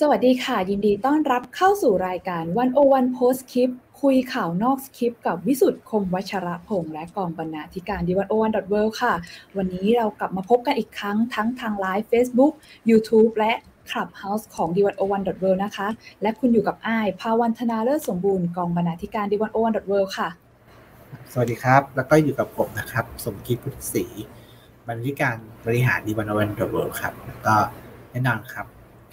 สวัสดีค่ะ ยินดีต้อนรับเข้าสู่รายการ One-O-One Postscript คุยข่าวนอกสคริปต์กับวิสุทธิ์คมวัชรพงศ์และกองบรรณาธิการ The101.world ค่ะ วันนี้เรากลับมาพบกันอีกครั้งทั้งทางไลฟ์ Facebook YouTube และ Clubhouse ของ The101.world นะคะ และคุณอยู่กับไอซ์ ภาวรรณ ธนาเลิศสมบูรณ์กองบรรณาธิการ The101.world ค่ะ สวัสดีครับ แล้วก็อยู่กับผมนะครับ สมคิดพุทธศรีบรรณาธิการบริหาร The101.world ครับแล้วก็แน่นอนครับ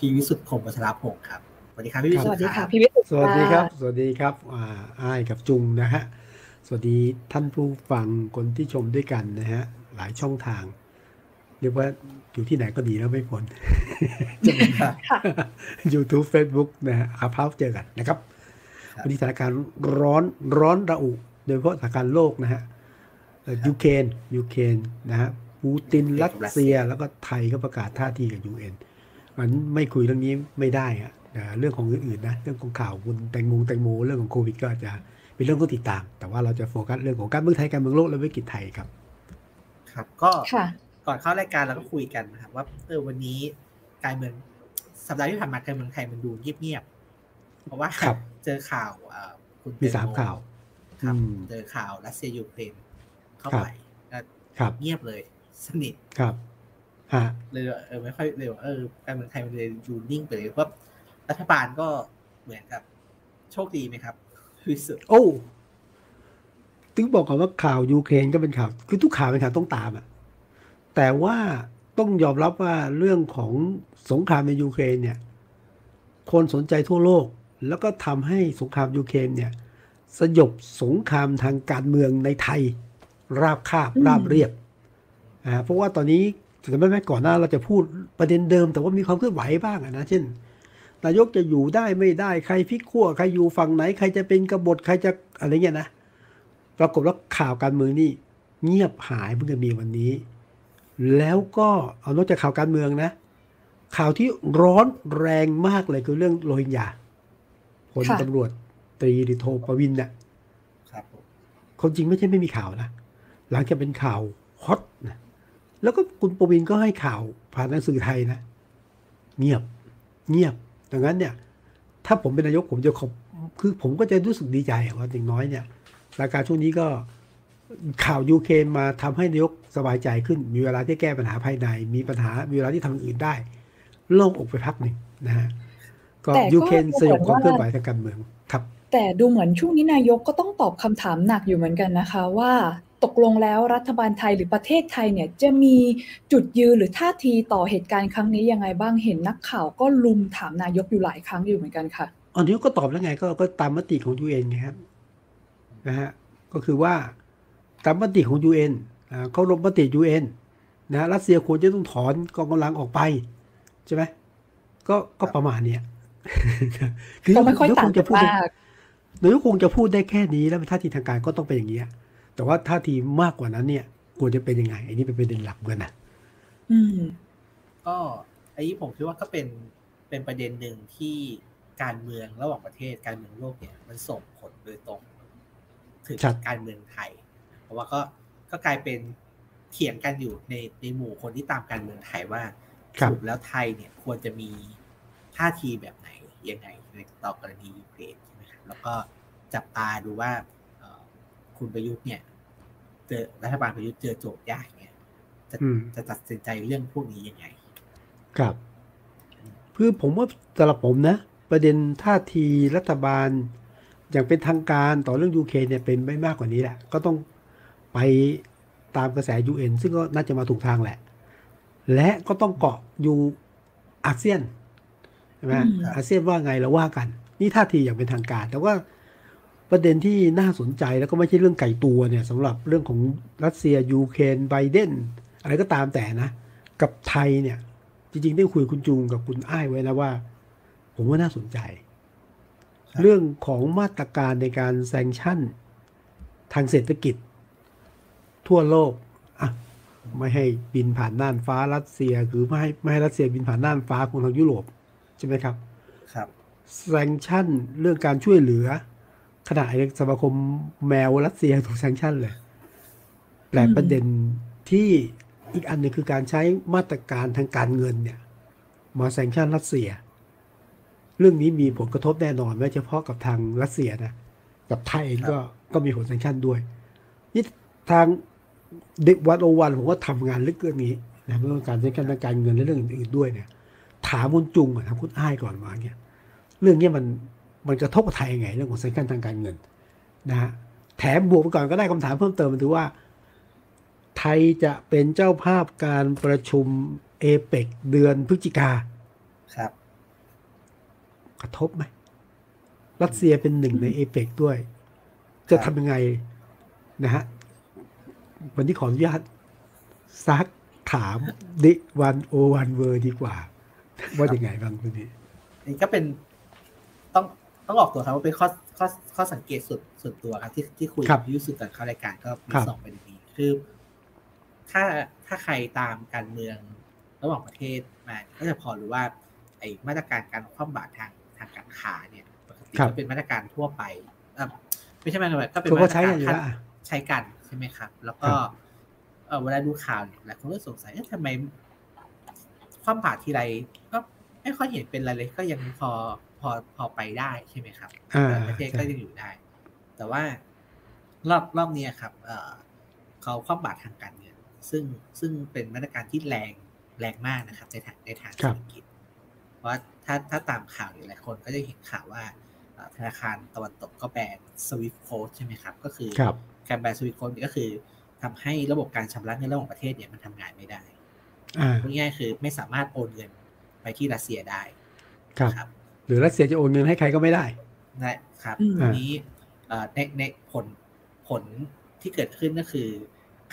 พี่วิสุทธิ์คมวัชรพงศ์ครับสวัสดีครับพี่วิสุทธ์สวัสดีค่ะพี่วิสุทธิ์สวัสดีครับ สวัสดีครับอ่าไอซ์กับจุงนะฮะสวัสดีท่านผู้ฟังคนที่ชมด้วยกันนะฮะหลายช่องทาง เรียกว่าอยู่ที่ไหนก็ดีแล้วไม่พ้นยูทูบเฟซบุ๊กนะฮะอาพาเจอกันนะครับวันนี้สถานการณ์ร้อนร้อนระอุ โดยเฉพาะสถานการณ์โลกนะฮะยูเครนยูเครนนะฮะปูตินรัสเซียแล้วก็ไทยก็ประกาศท่าทีกับยูเอ็น มันไม่คุยเรื่องนี้ไม่ได้อะเรื่องของอื่นๆนะเรื่องของข่าวคุณแตงโมแตงโมเรื่องของโควิดก็จะเป็นเรื่องต้องติดตาม แต่ว่าเราจะโฟกัสเรื่องของการเมืองไทยการเมืองโลกและวิกฤตไทยครับ ครับ ก็ก่อนเข้ารายการเราก็คุยกันนะครับว่าเออวันนี้การเมืองสัปดาห์ที่ผ่านมาการเมืองไทยมันดูเงียบๆเพราะว่าเจอข่าวคุณมีสามข่าวครับเจอข่าวรัสเซียยูเครนเข้าไปก็เงียบเลย สนิทครับ เลยเออไม่ค่อยเร็วเออการเมืองไทยมันเลยอยู่นิ่งไปเลยเพราะรัฐบาลก็เหมือนกับ โชคดีไหมครับคือสุดโอ้ถึงบอกก่อนว่าข่าวยูเครนก็เป็นข่าว คือทุกข่าวเป็นข่าวต้องตามอะแต่ว่าต้องยอมรับว่าเรื่องของสงครามในยูเครนเนี่ย คนสนใจทั่วโลก แล้วก็ทำให้สงครามยูเครนเนี่ย สยบสงครามทางการเมืองในไทย ราบคาบราบเรียบอ่าเพราะว่าตอนนี้ แต่ไม่แม้ก่อนหน้าเราจะพูดประเด็นเดิม แต่ว่ามีความเคลื่อนไหวบ้างนะเช่นนายกจะอยู่ได้ไม่ได้ใครพิกขั้วใครอยู่ฝั่งไหน ใครจะเป็นกบฏใครจะอะไรเงี้ยนะปรากฏว่าข่าวการเมืองนี่ เงียบหายเพิ่งจะมีวันนี้ แล้วก็เอานอกจากข่าวการเมืองนะ ข่าวที่ร้อนแรงมากเลยคือเรื่องโรฮิงญาพลตำรวจตรีดิโทปวินเนี่ยครับคนจริงไม่ใช่ไม่มีข่าวนะ หลังจากเป็นข่าวฮอตนะ แล้วก็คุณปวินก็ให้ข่าวผ่านหนังสือไทยนะ เงียบเงียบดังนั้นเนี่ย ถ้าผมเป็นนายกผมจะขอบคือผมก็จะรู้สึกดีใจว่าอย่างน้อยเนี่ยรายการช่วงนี้ก็ข่าวยูเครนมาทำให้นายกสบายใจขึ้น มีเวลาที่แก้ปัญหาภายใน มีปัญหามีเวลาที่ทำอื่นได้ โล่งอกไปพักหนึ่งนะฮะก็ยูเครนสยบความเคลื่อนไหวทางการเมืองครับ แต่ดูเหมือนช่วงนี้นายกก็ต้องตอบคำถามหนักอยู่เหมือนกันนะคะว่า ตกลงแล้วรัฐบาลไทยหรือประเทศไทยเนี่ยจะมีจุดยืนหรือท่าทีต่อเหตุการณ์ครั้งนี้ยังไงบ้างเห็นนักข่าวก็ลุมถามนายกอยู่หลายครั้งอยู่เหมือนกันค่ะอันนี้ก็ตอบแล้วไงก็ก็ตามมติของยูเอ็นครับนะฮะก็คือว่าตามมติของยูเอ็นเขาลงมติยูเอ็นนะรัสเซียควรจะต้องถอนกองกำลังออกไปใช่ไหมก็ก็ประมาณเนี้ยคือไม่ค่อยต่างจะพูดนายกคงจะพูดได้แค่นี้แล้วท่าทีทางการก็ต้องเป็นอย่างนี้ แต่ว่าท่าทีมากกว่านั้นเนี่ยควรจะเป็นยังไงอันนี้เป็นประเด็นหลักกันนะอืมก็อันนี้ผมคิดว่าก็เป็นเป็นประเด็นหนึ่งที่การเมืองระหว่างประเทศการเมืองโลกเนี่ย มันส่งผลโดยตรงถึงการเมืองไทย เพราะว่าก็ก็กลายเป็นเถียงกันอยู่ในในหมู่คนที่ตามการเมืองไทยว่าสุดแล้วไทยเนี่ยควรจะมีท่าทีแบบไหนยังไงในต่อกรณียูเครนใช่ไหมครับแล้วก็จับตาดูว่า คุณประยุทธ์เนี่ย เจอรัฐบาลประยุทธ์เจอโจทย์ยากเนี่ยจะจะตัดสินใจเรื่องพวกนี้ยังไง ครับคือผมว่าสำหรับผมนะ ประเด็นท่าทีรัฐบาล อย่างเป็นทางการต่อเรื่องยูเคเนี่ยเป็นไม่มากกว่านี้แหละ ก็ต้องไปตามกระแสยูเอ็นซึ่งก็น่าจะมาถูกทางแหละ และก็ต้องเกาะอยู่อาเซียนใช่ไหมอาเซียนว่าไงเราว่ากัน นี่ท่าทีอย่างเป็นทางการ แต่ว่า ประเด็นที่น่าสนใจแล้วก็ไม่ใช่เรื่องไก่ตัวเนี่ยสำหรับเรื่องของรัสเซียยูเครนไบเดนอะไรก็ตามแต่นะ กับไทยเนี่ย จริงๆ ได้คุยคุณจุงกับคุณอ้ายไว้แล้วว่า ผมว่าน่าสนใจ เรื่องของมาตรการในการแซงชั่น ทางเศรษฐกิจ ทั่วโลกอะไม่ให้บินผ่านน่านฟ้ารัสเซียหรือไม่ให้ไม่ให้รัสเซียบินผ่านน่านฟ้าของทางยุโรป ใช่ไหมครับ ครับแซงชั่นเรื่องการช่วยเหลือ ขณะสมาคมแมวรัสเซียถูกแซงชั่นเลย แปลประเด็นที่อีกอันนึงคือการใช้มาตรการทางการเงินเนี่ย มาแซงชั่นรัสเซีย เรื่องนี้มีผลกระทบแน่นอนไม่เฉพาะกับทางรัสเซียนะ กับไทยเองก็ก็มีผลสังชันด้วยนี่ทางเด็กวันโอวันผมก็ทำงานลึกเรื่องนี้นะเรื่องการใช้การทางการเงินและเรื่องอื่นๆด้วยเนี่ย ถามคุณจุงอะถามคุณอ้ายก่อนว่าเนี่ย เรื่องนี้มัน มันกระทบกับไทยยังไงเรื่องของสังกัดทางการเงินนะฮะแถมบวกไปก่อนก็ได้คำถามเพิ่มเติมมันถือว่า ไทยจะเป็นเจ้าภาพการประชุมเอเปกเดือนพฤศจิกาครับ กระทบไหมรัสเซียเป็นหนึ่งในเอเปกด้วย จะทำยังไงนะฮะวันนี้ขออนุญาตซักถามดิวันโอวันเวอร์ดีกว่า ว่ายังไงบ้างคุณนี้นี่ก็เป็นต้อง ต้องออกตัวครับว่าเป็นข้อข้อข้อสังเกตส่วนส่วนตัวครับที่ที่คุยกับพี่ยุสุก่อนเข้ารายการก็มีสองประเด็นนี้คือ ถ้าถ้าใครตามการเมืองระหว่างประเทศมาก็จะพอรู้ว่า ไอ้มาตรการการคว่ำบาตรทางทางการค้าเนี่ยปกติก็เป็นมาตรการทั่วไปเอ่อไม่ใช่มาตรการก็เป็นเขามาก็ตรใช้กากันรอยู่ขั้นแล้วอะใช้กันใช่ไหมครับ แล้วก็ครับเออเวลาดูข่าวเนี่ยหลายคนก็สงสัยเอ๊ะทำไมความบาตรทีไรก็ไม่ค่อยเห็นเป็นอะไรเลยก็ยังพอ พอพอไปได้ใช่ไหมครับอ่าประเทศใช่ก็ยังอยู่ได้ แต่ว่ารอบรอบเนี้ยครับเออเขาความบาตรทางการเงินซึ่งซึ่งเป็นมาตรการที่แรงแรงมากนะครับ ในทางในทางเศรษฐกิจ เพราะว่าถ้าถ้าตามข่าวหรือหลายคนก็จะเห็นข่าวว่าเอ่อธนาคารตะวันตกก็แบนสวิฟโค้ดใช่ไหมครับ ก็คือครับการแบนสวิฟโค้ดก็คือทำให้ระบบการชำระเงินระหว่างประเทศเนี่ยมันทำงานไม่ได้อ่าพูดง่ายๆคือไม่สามารถโอนเงินไปที่รัสเซียได้ครับครับ หรือรัสเซียจะโอนเงินให้ใครก็ไม่ได้นะครับอืมทีนี้เอ่อในในผลผลที่เกิดขึ้นก็คือ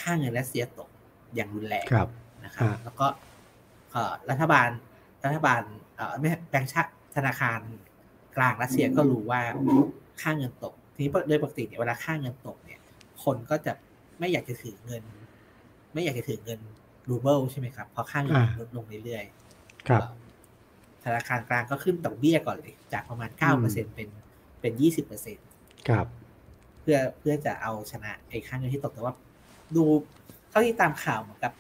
ค่าเงินรัสเซียตกอย่างรุนแรงครับนะครับอ่าแล้วก็เอ่อรัฐบาลรัฐบาลเอ่อไม่ใช่แบงก์ชาติธนาคารกลางรัสเซียก็รู้ว่าค่าเงินตก ทีนี้โดยปกติเนี่ยเวลาค่าเงินตกเนี่ย คนก็จะไม่อยากจะถือเงิน ไม่อยากจะถือเงินรูเบิลใช่ไหมครับ เพราะค่าเงินอ่าลดลงเรื่อยๆครับ ธนาคารกลางก็ขึ้นดอกเบี้ยก่อนเลย จากประมาณเก้าเปอร์เซ็นเป็นเป็นยี่สิบเปอร์เซ็นครับ เพื่อเพื่อจะเอาชนะไอ้ค่าเงินที่ตกแต่ว่า ดูเท่าที่ตามข่าวเหมือนกับ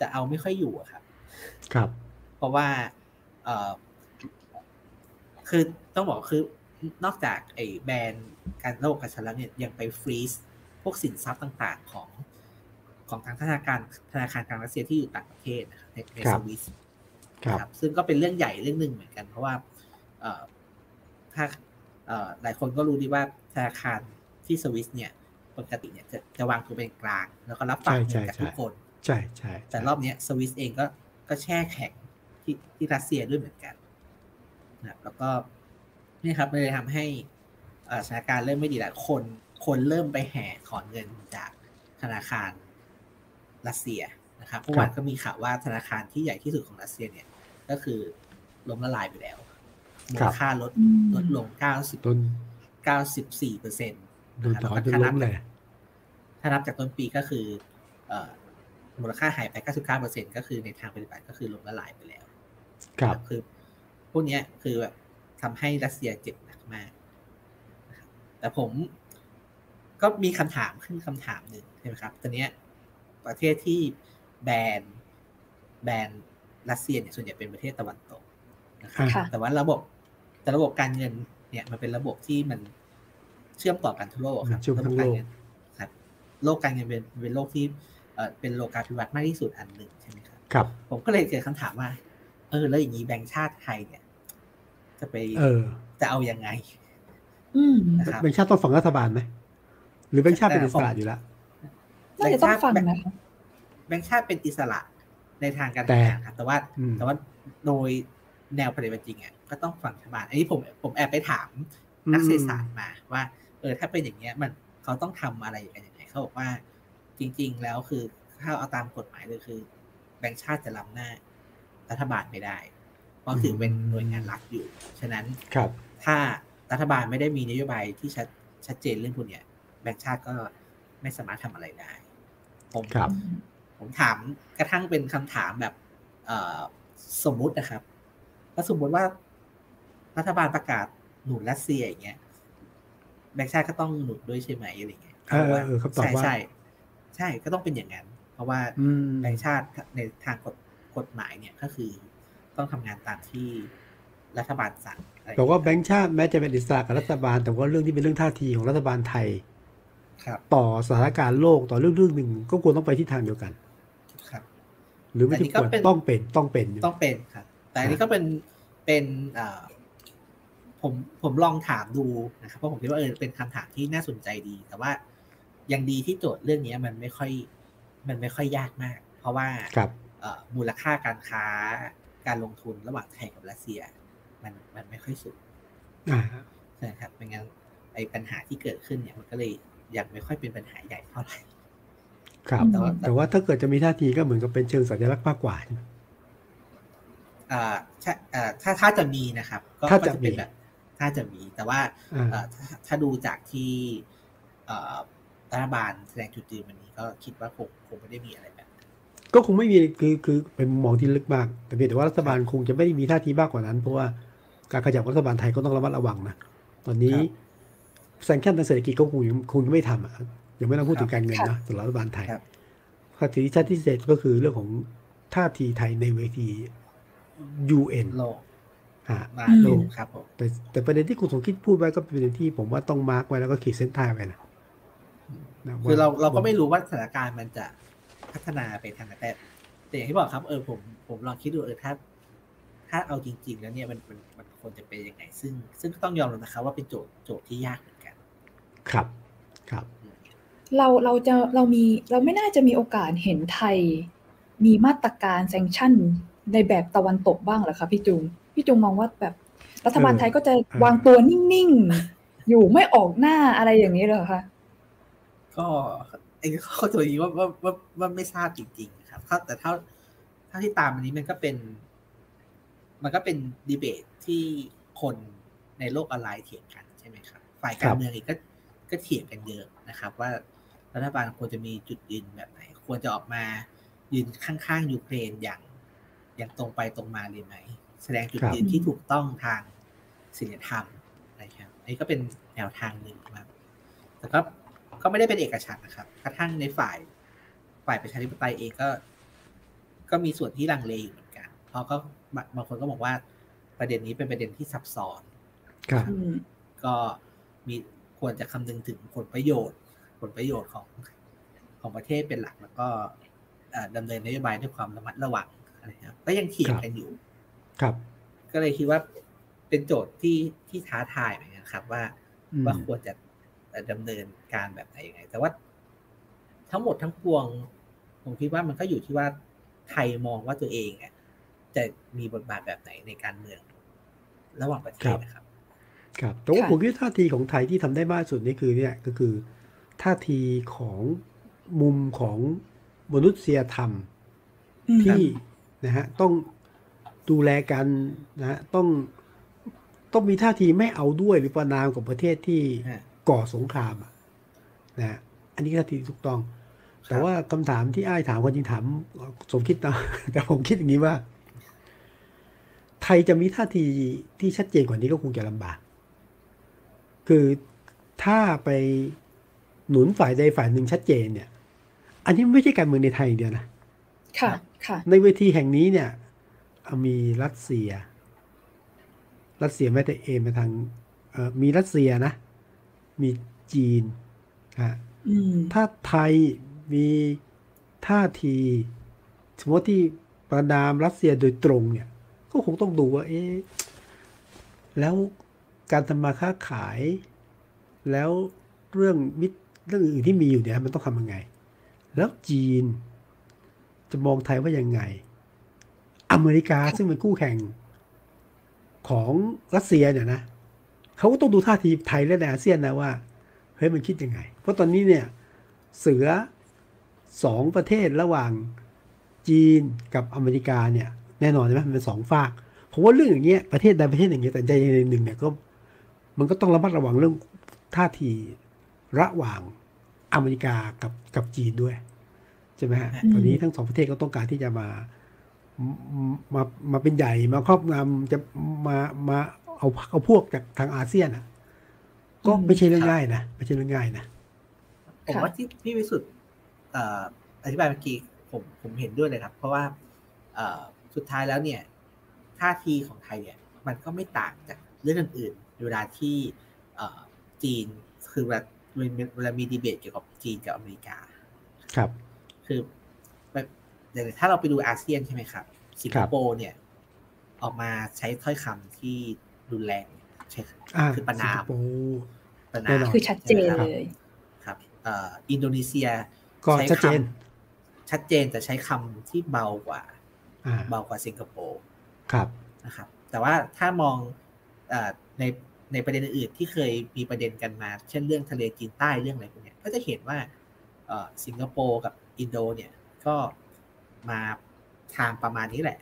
จะเอาไม่ค่อยอยู่อะครับ ครับ เพราะว่าเออคือต้องบอกคือนอกจากไอ้แบรนด์การระบบการชำระเนี่ยยังไปฟรีซพวกสินทรัพย์ต่าง ๆ ของของทางธนาคารธนาคารกลางรัสเซียที่อยู่ต่างประเทศนะครับในในครัสบวิส ครับครับซึ่งก็เป็นเรื่องใหญ่เรื่องหนึ่งเหมือนกัน เพราะว่าเอ่อถ้าเอ่อหลายคนก็รู้ดีว่าธนาคารที่สวิสเนี่ยปกติเนี่ยจะจะวางตัวเป็นกลาง แล้วก็รับฝากเงินจากทุกคนใช่ใช่แต่รอบเนี้ยสวิสเองก็ก็แช่แข็งที่ที่รัสเซียด้วยเหมือนกันนะครับแล้วก็นี่ครับมันเลยทำให้เอ่อสถานการณ์เริ่มไม่ดีแล้วคนคนเริ่มไปแห่ถอนเงินจากธนาคารรัสเซียนะครับเมื่อวานก็มีข่าวว่าธนาคารที่ใหญ่ที่สุดของรัสเซียเนี่ย ก็คือล้มละลายไปแล้วมูลค่าลดอืมลดลง90โดน94เปอร์เซ็นต์โดนถอนจนล้มเลยถ้านับจากต้นปีก็คือเอ่อมูลค่าหายไป 99เปอร์เซ็นต์ก็คือในทางปฏิบัติก็คือล้มละลายไปแล้ว ครับ คือ พวกเนี้ยคือแบบทำให้รัสเซียเจ็บหนักมากนะครับแต่ผมก็มีคำถามขึ้นคำถามหนึ่งใช่ไหมครับ ตอนเนี้ยประเทศที่แบน แบน รัสเซียเนี่ยส่วนใหญ่เป็นประเทศตะวันตกนะครับค่ะแต่ว่าระบบแต่ระบบการเงินเนี่ยมันเป็นระบบที่มันเชื่อมต่อกันทั่วโลกครับเชื่อมระทั้บบงโลการกเงินครับ โลกการเงินเป็นเป็นโลกที่เอ่อเป็นโลกาภิวัตน์มากที่สุดอันหนึ่งใช่ไหมครับครับ ผมก็เลยเกิดคำถามว่า เออ แล้วอย่างนี้แบงก์ชาติไทยเนี่ย จะไปเออ จะเอายังไงอืมนะครับแบงค์ชาติต้องฝั่งรัฐบาลไหมหรือแบงค์ชาติเป็นอิสระอยู่แล้วน่าจะต้องฟังนะคะแบงก์ชาติเป็นอิสระ ในทางการแต่ทำงานครับ แต่ว่าอืมแต่ว่าโดยแนวปฏิบัติจริงอะก็ต้องฟังรัฐบาลอันนี้ผมผมแอบไปถามนักเศรษฐศาสตร์มาว่าเออถ้าเป็นอย่างเงี้ยมันเขาต้องทำอะไรกันยังไงเขาบอกว่า จริง ๆ แล้วคือถ้าเอาตามกฎหมายเลยคือแบงก์ชาติจะล้ำหน้ารัฐบาลไม่ได้ เพราะถือเป็นหน่วยงานรัฐอยู่ ฉะนั้นครับ ถ้ารัฐบาลไม่ได้มีนโยบายที่ชัดชัดเจนเรื่องพวกเนี้ยแบงก์ชาติก็ไม่สามารถทำอะไรได้ผมครับ ผมถามกระทั่งเป็นคำถามแบบเอ่อสมมุตินะครับถ้าสมมติว่ารัฐบาลประกาศหนุนรัสเซียอย่างเงี้ยแบงก์ชาติก็ต้องหนุนด้วยใช่ไหมอะไรเงี้ยเออเออเออคำตอบใช่ว่าใช่ใช่ก็ต้องเป็นอย่างนั้น เพราะว่าอืมแบงก์ชาติในทางกฎกฎหมายเนี่ยก็คือต้องทำงานตามที่รัฐบาลสั่งแต่ว่าแบงค์ชาติแม้จะเป็นอิสระกับรัฐบาล แต่ว่าเรื่องที่เป็นเรื่องท่าทีของรัฐบาลไทยครับต่อสถานการณ์โลกต่อเรื่องเรื่องหนึ่งก็ควรต้องไปที่ทางเดียวกันครับ หรือไม่แต่นี่ใช่ก็ควรเป็นต้องเป็นต้องเป็นต้องเป็นครับ แต่อันนี้ก็เป็นเป็นเอ่อผมผมลองถามดูนะครับเพราะผมคิดว่าเออเป็นคำถามที่น่าสนใจดี แต่ว่ายังดีที่โจทย์เรื่องนี้มันไม่ค่อยมันไม่ค่อยยากมาก เพราะว่าครับเอ่อมูลค่าการค้าการลงทุนระหว่างไทยกับรัสเซีย มันมันไม่ค่อยสูงอ่าใช่ครับไม่งั้นไอ้ปัญหาที่เกิดขึ้นเนี่ยมันก็เลยยังไม่ค่อยเป็นปัญหาใหญ่เท่าไหร่ ครับแต่ว่าแต่ว่าถ้าเกิดจะมีท่าทีก็เหมือนกับเป็นเชิงสัญลักษณ์มากกว่าใช่ไหมอ่าใช่อ่าถ้าถ้าจะมีนะครับ ก็ถ้าก็จะจะเป็นมีแบบถ้าจะมี แต่ว่าอ่าเอ่อถ้าถ้าดูจากที่เอ่อรัฐบาลแสดงจุดยืนวันนี้ก็คิดว่าคงคงไม่ได้มีอะไรแบบนั้นก็คงไม่มีคือคือเป็นมุมมองที่ลึกมาก แต่เพียงแต่ว่ารัฐบาลคงจะไม่ได้มีท่าทีมากกว่านั้น เพราะว่าการขยับของรัฐบาลไทยก็ต้องระมัดระวังนะตอนนี้แซงชั่นทางเศรษฐกิจก็คงยังคงยังไม่ทำอะ ยังไม่ต้องพูดถึงการเงินนะสำหรับรัฐบาลไทยครับท่าทีที่ชัดที่สุดก็คือเรื่องของท่าทีไทยในเวที UN โลกอ่ามาอืมโลกครับผมแต่แต่ประเด็นที่คุณสมคิดพูดไว้ก็เป็นประเด็นที่ผมว่าต้องมาร์กไว้แล้วก็ขีดเส้นใต้ไว้นะนะว่คือเราเราก็ไม่รู้ว่าสถานการณ์มันจะพัฒนาไปทางไหนแต่แต่อย่างที่บอกครับเออผมผมลองคิดดูเออถ้า ถ้าเอาจริง ๆ แล้วเนี่ยมันมันมันควรจะเป็นยังไง ซึ่ง ซึ่งต้องยอมรับนะครับว่าเป็นโจทย์โจทย์ที่ยากเหมือนกัน ครับ ครับ เราเราจะเรามีเราไม่น่าจะมีโอกาสเห็นไทย มีมาตรการแซงชั่นในแบบตะวันตกบ้างเหรอคะพี่จุงพี่จุงมองว่าแบบรัฐบาลเออไทยก็จะเออวางตัวนิ่งๆ อยู่ไม่ออกหน้าอะไรอย่างนี้เลยเหรอคะก็ไอ้ข้อตัวนี้ว่าว่าว่าว่าไม่ทราบจริงๆครับถ้าแต่เท่าเท่าที่ตามอันนี้มันก็เป็น มันก็เป็นดีเบตที่คนในโลกออนไลน์เถียงกันใช่ไหมครับ ฝ่ายการเมืองเองก็ก็เถียงกันเยอะนะครับ ว่า รัฐบาลควรจะมีจุดยืนแบบไหน ควรจะออกมายืนข้างๆยูเครนอย่างอย่างตรงไปตรงมาเลยไหม แสดงจุดยืนที่ถูกต้องทางศีลธรรมนะครับอันนี้ก็เป็นแนวทางหนึ่งครับแต่ก็ก็ไม่ได้เป็นเอกฉันท์นะครับกระทั่งในฝ่ายฝ่ายประชาธิปไตยเองก็ ก็มีส่วนที่ลังเลอยู่เหมือนกัน เพราะก็บางบางคนก็บอกว่าประเด็นนี้เป็นประเด็นที่ซับซ้อน ครับอืมก็มีควรจะคำนึงถึงผลประโยชน์ ผลประโยชน์ของของประเทศเป็นหลัก แล้วก็เอ่อดำเนินนโยบายด้วยความระมัดระวังอะไรครับก็ยังเถียงกันอยู่ ครับ ก็เลยคิดว่าเป็นโจทย์ที่ที่ท้าทายเหมือนกันครับ ว่าอืมว่าควรจะดำเนินการแบบไหนยังไง แต่ว่าทั้งหมดทั้งปวงผมคิดว่ามันก็อยู่ที่ว่าไทยมองว่าตัวเองอะจะมีบทบาทแบบไหนในการเมือง ระหว่างประเทศนะครับ ครับแต่ว่าค่ะผมคิดว่าท่าทีของไทยที่ทำได้มากสุดนี่คือเนี่ยก็คือ ท่าทีของมุมของมนุษยธรรมอืมที่นะฮะต้องดูแลกันนะฮะต้องต้องมีท่าทีไม่เอาด้วยหรือประนามกับประเทศที่ฮะก่อสงครามอะนะฮะอันนี้ท่าทีที่ถูกต้อง แต่ว่าคำถามที่อ้ายถามคนจริงถามสมคิดนะแต่ผมคิดอย่างนี้ว่า ไทยจะมีท่าทีที่ชัดเจนกว่านี้ก็คงจะลำบาก คือถ้าไป หนุนฝ่ายใดฝ่ายหนึ่งชัดเจนเนี่ย อันนี้ไม่ใช่การเมืองในไทยอย่างเดียวนะ ค่ะ ค่ะ ในเวทีแห่งนี้เนี่ย มีรัสเซีย รัสเซียแม้แต่เอมไปทางเอ่อมีรัสเซียนะ มีจีนอะอืมถ้าไทยมีท่าทีสมมติที่ประนามรัสเซียโดยตรงเนี่ย ก็คงต้องดูว่า เอ๊ะ แล้วการทำมาค้าขาย แล้วเรื่องมิตร เรื่องอื่นที่มีอยู่เนี่ยมันต้องทำยังไง แล้วจีนจะมองไทยว่ายังไง อเมริกาซึ่งเป็นคู่แข่งของรัสเซียเนี่ยนะเขาก็ต้องดูท่าทีไทยและในอาเซียนนะว่าเฮ้ยมันคิดยังไง เพราะตอนนี้เนี่ยเสือสองประเทศระหว่างจีนกับอเมริกาเนี่ยแน่นอนใช่ไหมมันเป็นสองฝากผมว่าเรื่องอย่างเงี้ยประเทศใดประเทศหนึ่งเนี่ยแต่ใจหนึ่งเนี่ยก็มันก็ต้องระมัดระวังเรื่องท่าที ระหว่างอเมริกากับกับจีนด้วย ใช่ไหมฮะอืมตอนนี้ทั้งสองประเทศก็ต้องการที่จะมามามาเป็นใหญ่มาครอบงำจะมามาเอาเอาพวกจากทางอาเซียนอะ ก็ไม่ใช่เรื่องง่ายนะไม่ใช่เรื่องง่ายนะผมค่ะว่าที่พี่วิสุทธ์เอ่ออธิบายเมื่อกี้ผมผมเห็นด้วยเลยครับ เพราะว่าเอ่อสุดท้ายแล้วเนี่ยท่าทีของไทยเนี่ย มันก็ไม่ต่างจากเรื่องอื่นๆเวลาที่จีนคือเวลา เวลามีดีเบตเกี่ยวกับจีนกับอเมริกา ครับ คือแบบอย่างถ้าเราไปดูอาเซียนใช่ไหมครับ สิงคโปร์เนี่ย ออกมาใช้ถ้อยคำที่รุนแรงใช่คือประนามประนามคือชัดเจนเลยครับอินโดนีเซียก็ชัดเจน ชัดเจนแต่ใช้คำที่เบากว่าเบากว่าสิงคโปร์ครับนะครับ แต่ว่าถ้ามองอใน ในประเด็นอื่นที่เคยมีประเด็นกันมา เช่นเรื่องทะเลจีนใต้เรื่องอะไรพวกนี้ก็จะเห็นว่าสิงคโปร์กับอินโดเนี่ยก็มาทางประมาณนี้แหละ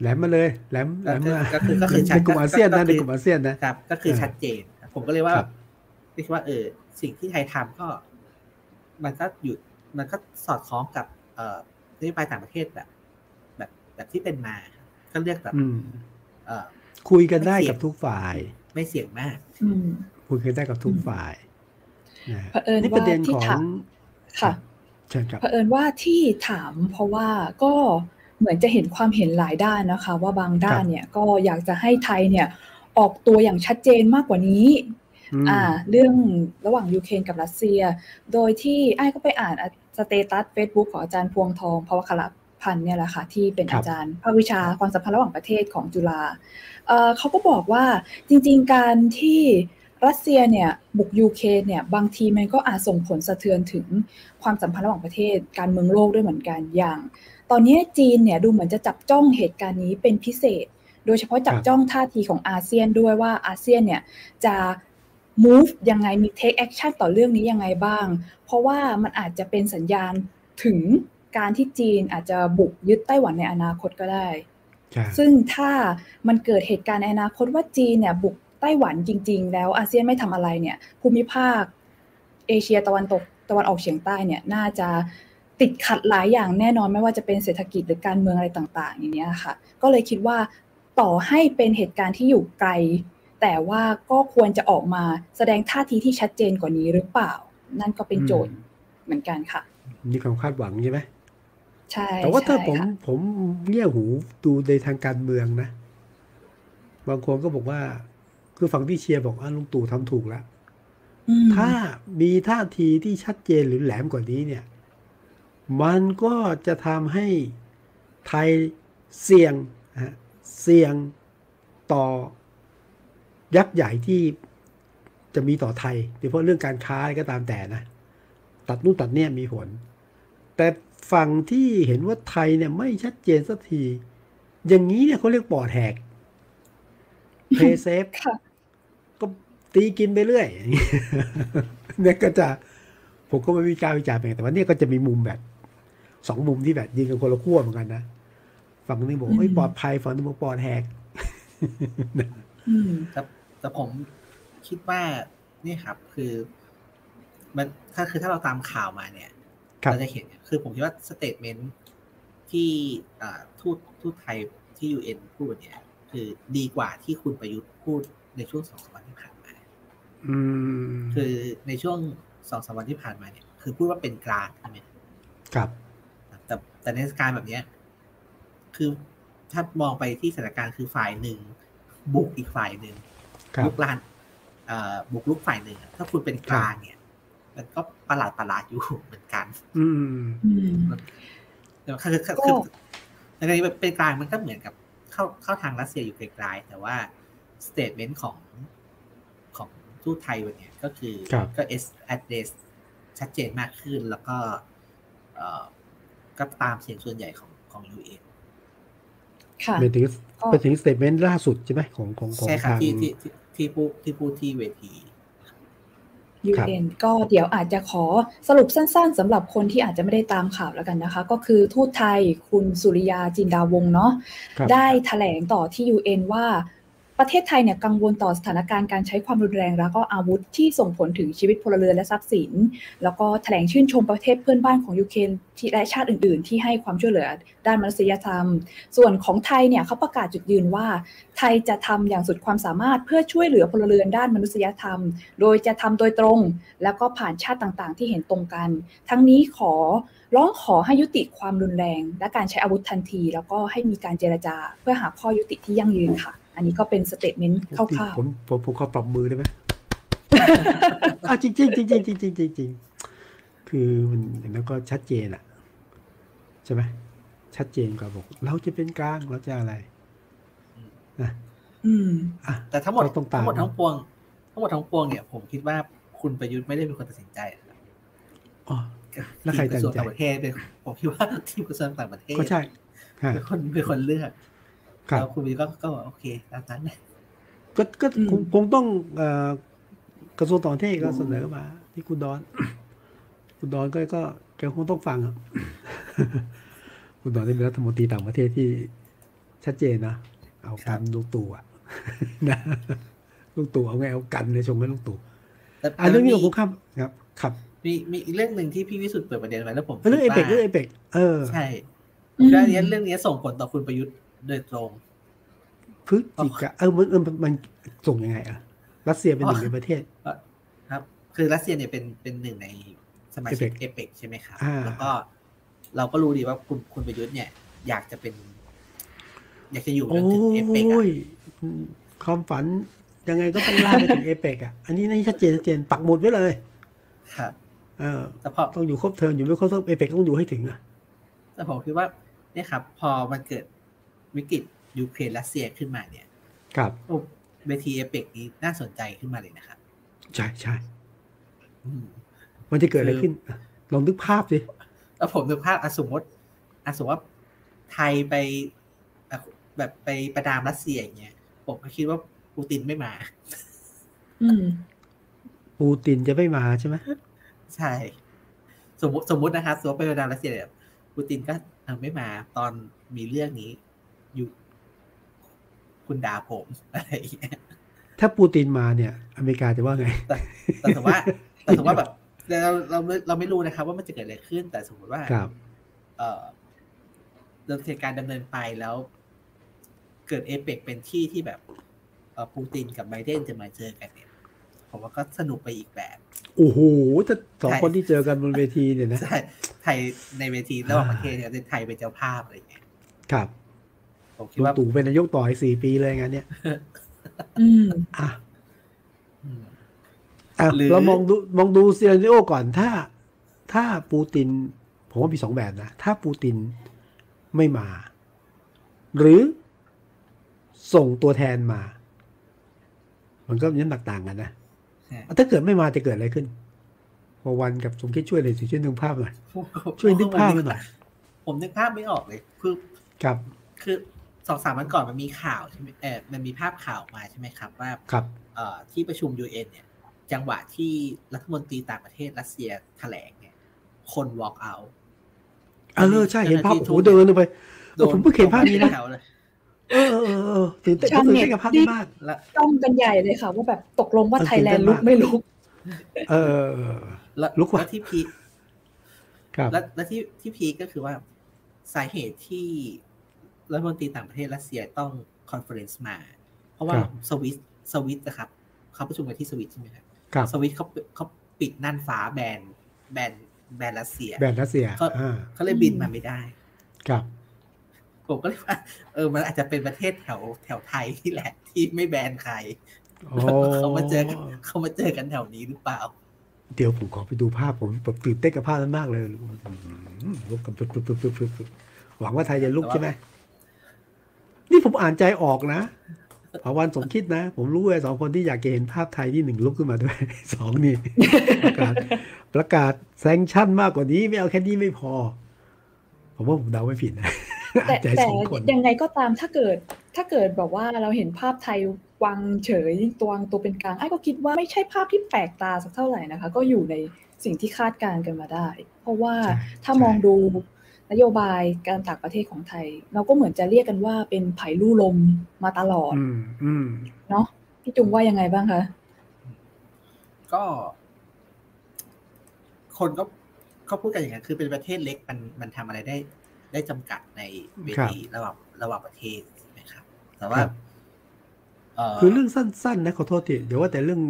แหลมมาเลยแหลมแหลมมาก็คือก็คือในกลุ่มอาเซียนนะในกลุ่มอาเซียนนะครับ ก็คือชัดเจน ผมก็เลยว่าคิดว่าเออสิ่งที่ไทยทำก็ มันก็อยู่มันก็สอดคล้องกับ เอ่อนโยบายต่างประเทศแบบ แบบแบบที่เป็นมา ก็เรียกแบบเอคุยกันได้กับทุกฝ่าย ไม่เสี่ยงมากคุยกันได้กับทุกฝ่ายเผอิญว่าที่ถามค่ะเชิญครับเผอิญว่าที่ถามเพราะว่าก็เหมือนจะเห็นความเห็นหลายด้านนะคะ ว่าบางด้านเนี่ยก็อยากจะให้ไทยเนี่ยออกตัวอย่างชัดเจนมากกว่านี้อ่า เรื่องระหว่างยูเครนกับรัสเซีย โดยที่ไอซ์ก็ไปอ่าน status เฟซบุ๊กของอาจารย์พวงทอง ภวัครพันธุ์เนี่ยแหละค่ะที่เป็นอาจารย์ภาควิชาความสัมพันธ์ระหว่างประเทศของจุฬาเขาก็บอกว่าจริง ๆ การที่รัสเซียเนี่ยบุกยูเครนเนี่ยบางทีมันก็อาจส่งผลสะเทือนถึงความสัมพันธ์ระหว่างประเทศการเมืองโลกด้วยเหมือนกันอย่าง ตอนนี้จีนเนี่ยดูเหมือนจะจับจ้องเหตุการณ์นี้เป็นพิเศษ โดยเฉพาะจับจ้องท่าทีของอาเซียนด้วยว่าอาเซียนเนี่ยจะ move ยังไงมี take action ต่อเรื่องนี้ยังไงบ้าง เพราะว่ามันอาจจะเป็นสัญญาณถึง การที่จีนอาจจะบุกยึดไต้หวันในอนาคตก็ได้ ซึ่งถ้ามันเกิดเหตุการณ์ในอนาคตว่าจีนเนี่ยบุกไต้หวันจริง ๆ แล้วอาเซียนไม่ทำอะไรเนี่ย ภูมิภาค เอเชียตะวันตกตะวันออกเฉียงใต้เนี่ยน่าจะติดขัดหลายอย่างแน่นอนไม่ว่าจะเป็นเศรษฐกิจหรือการเมืองอะไรต่างๆ อย่างนี้ค่ะ ก็เลยคิดว่าต่อให้เป็นเหตุการณ์ที่อยู่ไกล แต่ว่าก็ควรจะออกมาแสดงท่าทีที่ชัดเจนกว่านี้หรือเปล่า นั่นก็เป็นโจทย์เหมือนกันค่ะ นี่ความคาดหวังใช่ไหม ใช่แต่ว่าถ้าผมผมเงี่ยหูดูในทางการเมืองนะ บางคนก็บอกว่า คือฝั่งที่เชียร์บอกว่าลุงตู่ทำถูกแล้วถ้ามีท่าทีที่ชัดเจนหรือแหลมกว่านี้เนี่ย มันก็จะทำให้ไทยเสี่ยงเสี่ยงต่อยักษ์ใหญ่ที่จะมีต่อไทยโดยเฉพาะเรื่องการค้าก็ตามแต่นะ ตัดนู่นตัดเนี่ยมีผล แต่ ฝั่งที่เห็นว่าไทยเนี่ยไม่ชัดเจนสักที อย่างนี้เนี่ยเขาเรียกปอดแหกเพย์เซฟตีกินไปเรื่อยเนี่ยก็จะผมก็ไม่มีการวิจารณ์ไปแต่ว่าเนี่ยก็จะมีมุมแบบสองมุมที่แบบยิงกันคนละขั้วเหมือนกันนะฝั่งนึงบอกเฮ้ยปลอดภัยฝั่งนึงบอกปลอดแหกแต่แต่ผมคิดว่านี่ครับ คือ มันถ้าคือถ้าเราตามข่าวมาเนี่ย เราจะเห็นคือผมคิดว่า statement ที่ทูตทูตไทยที่ยูเอ็นพูดเนี่ย คือดีกว่าที่คุณประยุทธ์พูดในช่วงสองสามวันที่ผ่านคือในช่วงสองสามวันที่ผ่านมาเนี่ย คือพูดว่าเป็นกลางใช่ไหมครับ แต่แต่ในสถานการณ์แบบเนี้ย คือถ้ามองไปที่สถานการณ์คือฝ่ายหนึ่ง บุกอีกฝ่ายหนึ่งบุกรานบุกรุกฝ่ายหนึ่งถ้าคุณเป็นกลางเนี่ย มันก็ประหลาดประหลาดอยู่เหมือนกัน อืมแต่คือคือในกรณีเป็นกลางมันก็เหมือนกับเข้าเข้าทางรัสเซียอยู่กลายๆแต่ว่า statement ของทูตไทยวันนี้ก็คือก็เอสแอดเดสชัดเจนมากขึ้นแล้วก็ก็ตามเสียงส่วนใหญ่ของของยูเอ็นค่ะเป็นถึงเป็นถึง statement ล่าสุดใช่ไหมของของของทางที่ที่ที่พูดที่พูดที่เวที ยูเอ็นก็เดี๋ยวอาจจะขอสรุปสั้นๆสำหรับคนที่อาจจะไม่ได้ตามข่าวแล้วกันนะคะ ก็คือทูตไทยคุณสุริยาจินดาวงษ์เนาะได้แถลงต่อที่ UN ว่า ประเทศไทยเนี่ยกังวลต่อสถานการณ์การใช้ความรุนแรงแล้วก็อาวุธที่ส่งผลถึงชีวิตพลเรือนและทรัพย์สิน แล้วก็แถลงชื่นชมประเทศเพื่อนบ้านของยูเครนและชาติอื่น ๆ ที่ให้ความช่วยเหลือด้านมนุษยธรรม ส่วนของไทยเนี่ยเขาประกาศจุดยืนว่า ไทยจะทำอย่างสุดความสามารถเพื่อช่วยเหลือพลเรือนด้านมนุษยธรรม โดยจะทำโดยตรง แล้วก็ผ่านชาติต่างๆ ที่เห็นตรงกัน ทั้งนี้ขอร้องขอให้ยุติความรุนแรง และการใช้อาวุธทันที แล้วก็ให้มีการเจรจา เพื่อหาข้อยุติที่ยั่งยืนค่ะ อันนี้ก็เป็นสเตทเมนต์คร่าวๆผมผมผมขอปรับมือได้ไหมอ่จริงจริงจริงจริงจริงจริงคือมันแล้วก็ชัดเจนอะใช่ไหมชัดเจนกว่าบอก เราจะเป็นกลางเราจะอะไรนะอืมอะแต่ทั้งหมดทั้งหมดทั้งปวง ทั้งหมดทั้งปวงเนี่ย ผมคิดว่าคุณประยุทธ์ไม่ได้เป็นคนตัดสินใจอ๋อแล้วใครตัดสินใจต่างประเทศเป็นผมคิดว่าทีมกระทรวงต่างประเทศก็ใช่เป็นคนเป็นคนเลือก แล้วคุณประยุทธ์ก็ก็บอกโอเคตามนั้นแหละก็ก็อืมคงคงต้องเอ่อกระทรวงต่างประเทศก็เสนอมา ที่คุณดอน คุณดอนก็ก็แกคงต้องฟังอะคุณดอนที่เป็นรัฐมนตรีต่างประเทศที่ชัดเจนนะเอากันลูกตู่อะนะลูกตู่เอาไงเอากันเลยชงให้ลูกตู่แต่อะเรื่องนี้แต่ผมีมข้ามครับครับมีมีอีกเรื่องหนึ่งที่พี่วิสุทธ์เปิดประเด็นไว้แล้วผมเรื่องเอคิดเปกว่าเรื่องเอเปกเออใช่อืมเรื่องนี้เรื่องนี้ส่งผลต่อคุณประยุทธ์ โดยตรงพฤศจิกาเออมันเออมันมันส่งยังไงอะรัสเซียเป็นหนึ่งในประเทศครับ คือรัสเซียเนี่ยเป็นเป็นหนึ่งในสมาชิก APEC เอเปกใช่ไหมครับอ่าแล้วก็เราก็รู้ดีว่าคุณคุณประยุทธ์เนี่ย อยากจะเป็น อยากจะอยู่จโอ้นถึงเอเปกอะยความฝันยังไงก็ต้องล่ากไปถึงเอเปกอะ อันนี้นี่ชัดเจนชัดเจนปักหมุดไว้เลย ครับเออแต่พอต้องอยู่ครบเทอมอยู่ไม่ครบเทอมเอเปกต้องอยู่ให้ถึงอะแต่ผมคิดว่าเนี่ยครับ พอมันเกิด วิกฤตยูเครนรัสเซียขึ้นมาเนี่ย ครับโอ้เวทีเอเปกนี้น่าสนใจขึ้นมาเลยนะครับ ใช่ใช่อืมมันจะเกิดอะไรคือขึ้นอะลองนึกภาพสิแล้วผมนึกภาพอะสมมติอะสมมติว่าไทยไปอะแบบไปประณามรัสเซียอย่างเงี้ยผมก็คิดว่าปูตินไม่มาอืมปูตินจะไม่มาใช่ไหมใช่ สมมติสมมตินะครับสมมติไปประดามรัสเซียเนี่ยปูตินก็เออไม่มาตอนมีเรื่องนี้อยู่ คุณด่าผมอะไรอย่างเงี้ยถ้าปูตินมาเนี่ย อเมริกาจะว่าไง แต่แต่สมมติว่าแต่สมมติว่าแบบเราเราเราเราไม่รู้นะครับ ว่ามันจะเกิดอะไรขึ้น แต่สมมติว่าครับ เอ่อดำเนินการดำเนินไปแล้ว เกิดเอเปกเป็นที่ที่แบบเอ่อปูตินกับไบเดนจะมาเจอกันเนี่ยผมว่าก็สนุกไปอีกแบบ โอ้โหถ้าสองใช่คนที่เจอกันบนเวทีเนี่ยนะใช่ไทยในเวทีระหว่างประเทศเนี่ยไทยเป็นเจ้าภาพอะไรอย่างเงี้ยครับ ผมคิดลุงว่าตู่เป็นนายกต่ออีกสี่ปีเลยงานเนี้ยอืมอะอืมอะหรือเรามองดูมองดูซีนาริโอก่อนถ้า ถ้าปูติน ผมว่ามีสองแบบนะ ถ้าปูตินไม่มา หรือส่งตัวแทนมา มันก็มีน้ำหนักต่างกันนะฮะถ้าเกิดไม่มาจะเกิดอะไรขึ้นพอวันกับสมคิดช่วยเลยสิช่วยนึกภาพหน่อยช่วยนึกภาพให้หน่อยผมนึกภาพไม่ออกเลย คือครับ คือ สองสามวันก่อนมันมีข่าวใช่ไหมเออมันมีภาพข่าวมาใช่ไหมครับ ว่าครับเอ่อที่ประชุม UN เนี่ย จังหวะที่รัฐมนตรีต่างประเทศรัสเซียแถลงเนี่ย คน walk out เออใช่เห็นภาพเจ้าโอ้หน้าที่โหเดินลงไปเออผมเพิ่งเห็นภาพนี้นะแถวเลยเออเออเออเออตื่นเต้นชาวผมตื่นเน็ตเต้นกับภาพนี้มากแล้วจ้องกันใหญ่เลยค่ะ ว่าแบบตกลงว่ามันไทยแลนด์ตื่ลุนกเต้นมากไม่ลุก เออเออเออแล้วลุกว่ะแล้วที่พีคครับแล้วแล้วที่ที่พีคก็คือว่าสาเหตุที่ รัฐมนตรีต่างประเทศรัสเซียต้องคอนเฟอเรนซ์มา เพราะว่าครับสวิสสวิสนะครับเขาประชุมกันที่สวิสใช่ไหมครับครับสวิตเขาเขาปิดน่านฟ้าแบนแบนแบนรัสเซีย แบรนด์รัสเซียก็อ่าเขาเลยบินมาไม่ได้ ครับผมก็เลยว่าเออมันอาจจะเป็นประเทศแถวแถวไทยที่แหละ ที่ไม่แบนใครโอ้เขามาเจอกันเขามาเจอกันแถวนี้หรือเปล่า เดี๋ยวผมขอไปดูภาพผมแบบตื่นเต้นกับภาพนั้นมากเลยอืมลุกกันปุ๊บปุ๊บปุ๊บปุ๊บปุ๊บหวังว่าไทยจะลุกใช่ไหม นี่ผมอ่านใจออกนะภาวันสมคิดนะ ผมรู้เลยสองคนที่อยากจะเห็นภาพไทยที่หนึ่งลุกขึ้นมาด้วยสองนี่ ประกาศประกาศแซงชั่นมากกว่านี้ ไม่เอาแค่นี้ไม่พอ ผมว่าผมเดาไม่ผิดนะแต่อ่านใจแต่สองคนยังไงก็ตามถ้าเกิด ถ้าเกิดแบบว่าเราเห็นภาพไทยวางเฉยตัววางตัวเป็นกลางไอ้ก็คิดว่าไม่ใช่ภาพที่แปลกตาสักเท่าไหร่นะคะ ก็อยู่ในสิ่งที่คาดการณ์กันมาได้ เพราะว่าใช่ถ้าใช่มองดู นโยบายการต่างประเทศของไทย เราก็เหมือนจะเรียกกันว่าเป็นไผ่ลู่ลมมาตลอดอืมอืมเนาะพี่จุงว่ายังไงบ้างคะก็ คนก็เขาพูดกันอย่างนั้นคือเป็นประเทศเล็กมันมันทำอะไรได้ ได้จำกัดในเวทีระหว่างระหว่างประเทศใช่ไหมครับ แต่ว่าครับเอ่อคือเรื่องสั้นๆนะขอโทษทีเดี๋ยวว่าแต่เรื่อง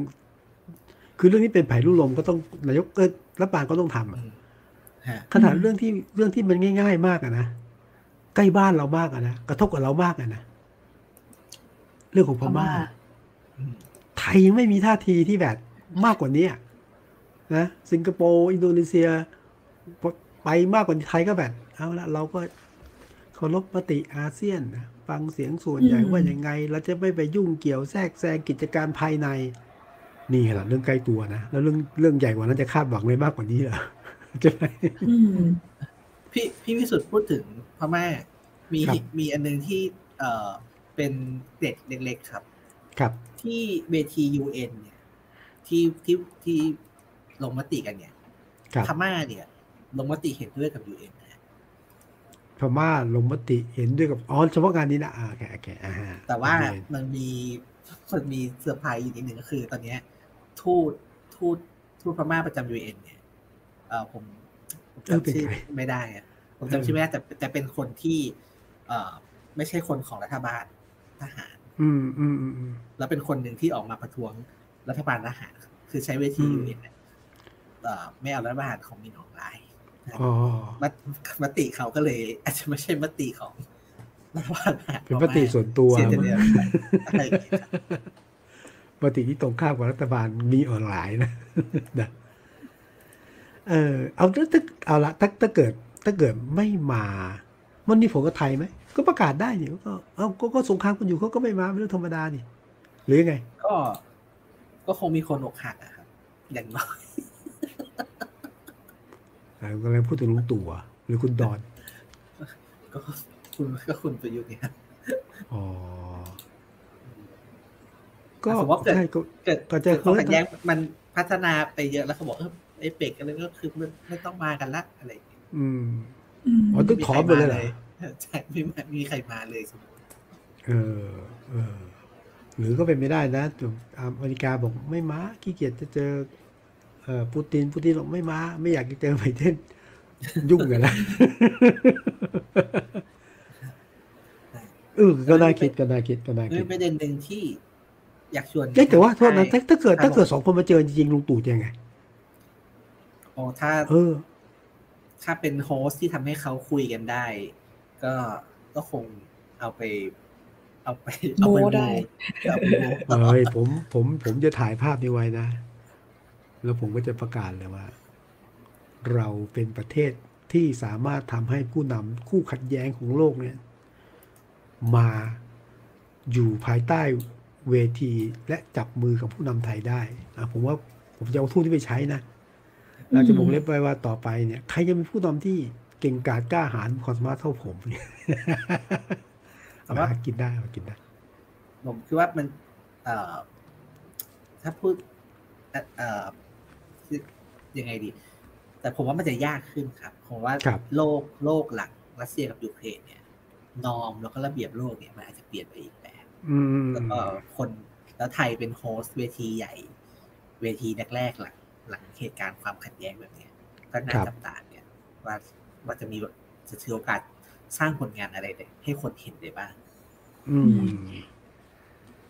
คือเรื่องนี้เป็นไผ่ลู่ลมก็ต้องนายกเออรัฐบาลก็ต้องทำอะอืมฮะ ขนาดเรื่องที่เรื่องที่มันง่าย ๆ มากอะนะใกล้บ้านเรามากอะนะกระทบกับเรามากอะนะเรื่องของพพม่าม่าอืมไทยยังไม่มีท่าทีที่แบบมากกว่านี้อะนะสิงคโปร์อินโดนีเซียไปมากกว่านี้ไทยก็แบบเอาละเราก็เคารพมติอาเซียนนะฟังเสียงส่วนใหญ่อืมว่ายังไง เราจะไม่ไปยุ่งเกี่ยวแทรกแซงกิจการภายใน นี่แหละเรื่องใกล้ตัวนะ แล้วเรื่องเรื่องใหญ่กว่านั้นจะคาดหวังเลยมากกว่านี้เหรอ ใช่ไหมอืมพี่พี่วิสุทธ์พูดถึงพม่ามีครับมีอันนึงที่เอ่อเป็นเด็กเล็กๆครับ ครับ ที่เวที UN เนี่ย ที่ที่ที่ลงมติกันเนี่ยครับพม่าเนี่ย ลงมติเห็นด้วยกับ UN นะฮะพม่าลงมติเห็นด้วยกับอ๋อเฉพาะงานนี้นะอ่าโอเคโอเคอ่าฮะแต่ว่าโอเคมันมีมันมีเซอร์ไพรส์อยู่นิดหนึ่งก็คือ ตอนเนี้ยทูตทูตทูตพม่าประจำ UN เนี่ย เออผมผมจำชื่อไม่ได้อะผมจำชื่อไม่ได้แต่แต่เป็นคนที่ เออไม่ใช่คนของรัฐบาลทหาร อืมอืมอืมอืมแล้วเป็นคนหนึ่งที่ออกมาประท้วงรัฐบาลทหารครับคือใช้เวทีอืม UN เนี่ยเอ่อไม่เอารัฐบาลของมินอ่องหล่ายอ๋อมตมติเขาก็เลย อาจจะไม่ใช่มติของรัฐบาลทหารเป็นมติส่วนตัวเสียแต่เดียวอะไรอย่างเงี้ยครับมติที่ตรงข้ามกับรัฐบาลมีออนไลน์นะนะ เออเอาถ้าถ้าเอาละถ้าถ้าเกิดถ้าเกิดไม่มา มันมีผลกับไทยไหมก็ประกาศได้นี่ก็เอาก็ก็สงครามกันอยู่เขาก็ไม่มาเป็นเรื่องธรรมดานี่หรือยังไง ก็ก็คงมีคนอกหักอะครับ อย่างน้อยอ่ากำลังพูดถึงลุงตู่อะหรือคุณดอน ก็คุณก็คุณประยุทธ์เนี่ยครับอ๋อก็สมมติว่าเกิดใช่ก็เกิดก็จะเกิดความเคยขัดแย้งมันพัฒนาไปเยอะแล้วเขาบอกเออ ไอ้เป็กกันเลยก็คือไม่ไม่ต้องมากันละอะไรอย่างเงี้ยอืมอืมอ๋อต้องถอนหมดเลยเหรอใช่ไม่มามีใครมาเลยสมมติเออเออหรือก็เป็นไม่ได้นะอเมริกาบอกไม่มาขี้เกียจจะเจอเอ่อปูตินปูตินบอกไม่มา ไม่อยากจะเจอไบเดนยุ่งกันนะเออก็น่าคิดก็น่าคิดก็น่าเรื่คิอดงประเด็นหนึ่งที่อยากชวนเอ้ยแต่ว่าโทษนะใช่ถ้าถ้าเกิดถ้าเกิดสองคนมาเจอจริงๆลุงตู่จะยังไงโอ้ถ้าเออถ้าเป็นโฮสต์ที่ทำให้เขาคุยกันได้ ก็ก็คงเอาไป เอาไปเอาไปโม้ได้เอาไปโม้เอ้ยผมผมผมจะถ่ายภาพนี้ไว้นะ แล้วผมก็จะประกาศเลยว่า เราเป็นประเทศที่สามารถทำให้ผู้นำคู่ขัดแย้งของโลกเนี่ย มาอยู่ภายใต้เวทีและจับมือกับผู้นำไทยได้อะผมว่าผมจะเอาทูตที่ไปใช้นะ เราจะบอกเล็บไว้ว่าต่อไปเนี่ยใครจะเป็นผู้นำที่เก่งกาจกล้าหาญมีความสามารถเท่าผมเนี่ยแต่ว่าหากินได้หากินได้ ผมคิดว่ามันเอ่อถ้าพูดเอ่อเอ่อคือยังไงดี แต่ผมว่ามันจะยากขึ้นครับผมว่าครับโลกโลกหลังรัสเซียกับยูเครนเนี่ย นอมแล้วก็ระเบียบโลกเนี่ยมันอาจจะเปลี่ยนไปอีกแบบอืมแล้วก็คนแล้วไทยเป็นโฮสต์เวทีใหญ่ เวทีแรกๆหลัง หลังเหตุการณ์ความขัดแย้งแบบเนี้ยก็น่าครับจับตาเนี่ยว่าว่าจะมีจะถือโอกาสสร้างผลงานอะไรเนี่ยให้คนเห็นได้บ้างอืม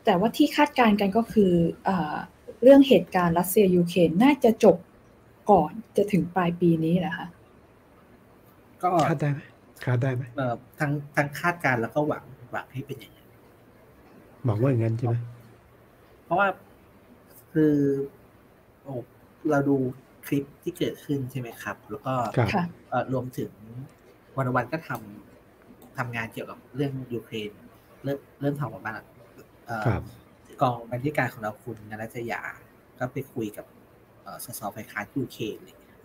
แต่ว่าที่คาดการณ์กันก็คืออาเรื่องเหตุการณ์รัสเซียยูเครนน่าจะจบก่อนจะถึงปลายปีนี้นะคะ ก็คาดได้ไหมคาดได้ไหมเอ่อทั้งทั้งคาดการณ์แล้วก็หวังหวังให้เป็นอย่างนั้นหวังว่าอย่างนั้นใช่ไหมเพราะว่าคือโอ้ เราดูคลิปที่เกิดขึ้นใช่ไหมครับ แล้วก็ครับค่ะเอ่อรวมถึงวันวันก็ทำทำงานเกี่ยวกับเรื่องยูเครนเริ่มเริ่มทำออกมาเอ่อครับกองบรรณาธิการของเราคุณนรัจยา ก็ไปคุยกับเอ่อสสฝ่ายค้านยูเครนอะไรเงี้ย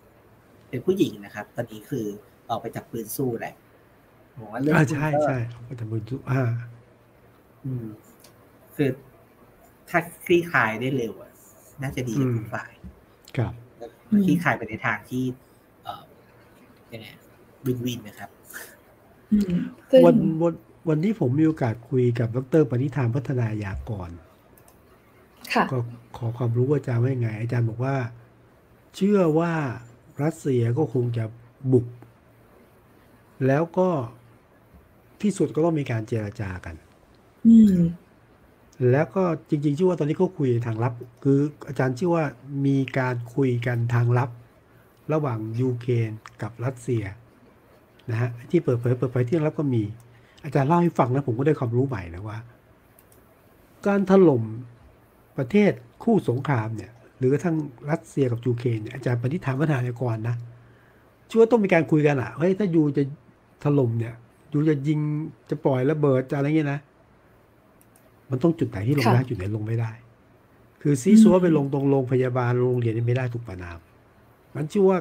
เป็นผู้หญิงนะครับ ตอนนี้คือออกไปจับปืนสู้แหละผมว่าเรื่องอ่าพวกใช่นี้ก็ใช่เขาจะมือจุอ่าอืมคือถ้าคลี่คลายได้เร็วอะน่าจะดีกับทุกฝ่าย ครับอืมคลี่คลายไปในทางที่เอ่อยังไงวินวินนะครับอืมซึ่งวันวันวันนี้ผมมีโอกาสคุยกับดรปณิธานพัฒนายากรค่ะก็ขอความรู้ว่าอาจารย์ว่ายังไง อาจารย์บอกว่า เชื่อว่ารัสเซียก็คงจะบุก แล้วก็ที่สุดก็ต้องมีการเจรจากันอืม แล้วก็จริงๆชื่อว่าตอนนี้เขาคุยทางลับ คืออาจารย์ชื่อว่ามีการคุยกันทางลับ ระหว่างยูเครนกับรัสเซียนะฮะที่เปิดเผยเปิดเผยที่ทางลับก็มี อาจารย์เล่าให้ฟังนะผมก็ได้ความรู้ใหม่นะว่า การถล่มประเทศคู่สงครามเนี่ยหรือกระทั่งรัสเซียกับยูเครนเนี่ยอาจารย์ปณิธานวัฒนากรนะชื่อวยต้องมีการคุยกันอะเฮ้ยถ้ายูจะถล่มเนี่ยยูจะยิงจะปล่อยระเบิดจะอะไรเงี้ยนะ มันต้องจุดไหนที่ลงได้จุดไหนลงไม่ได้ คือซีซัวไปลงตรงโรงพยาบาลโรงเรียนนี่ไม่ได้ถูกประนาม มันชื่อว่า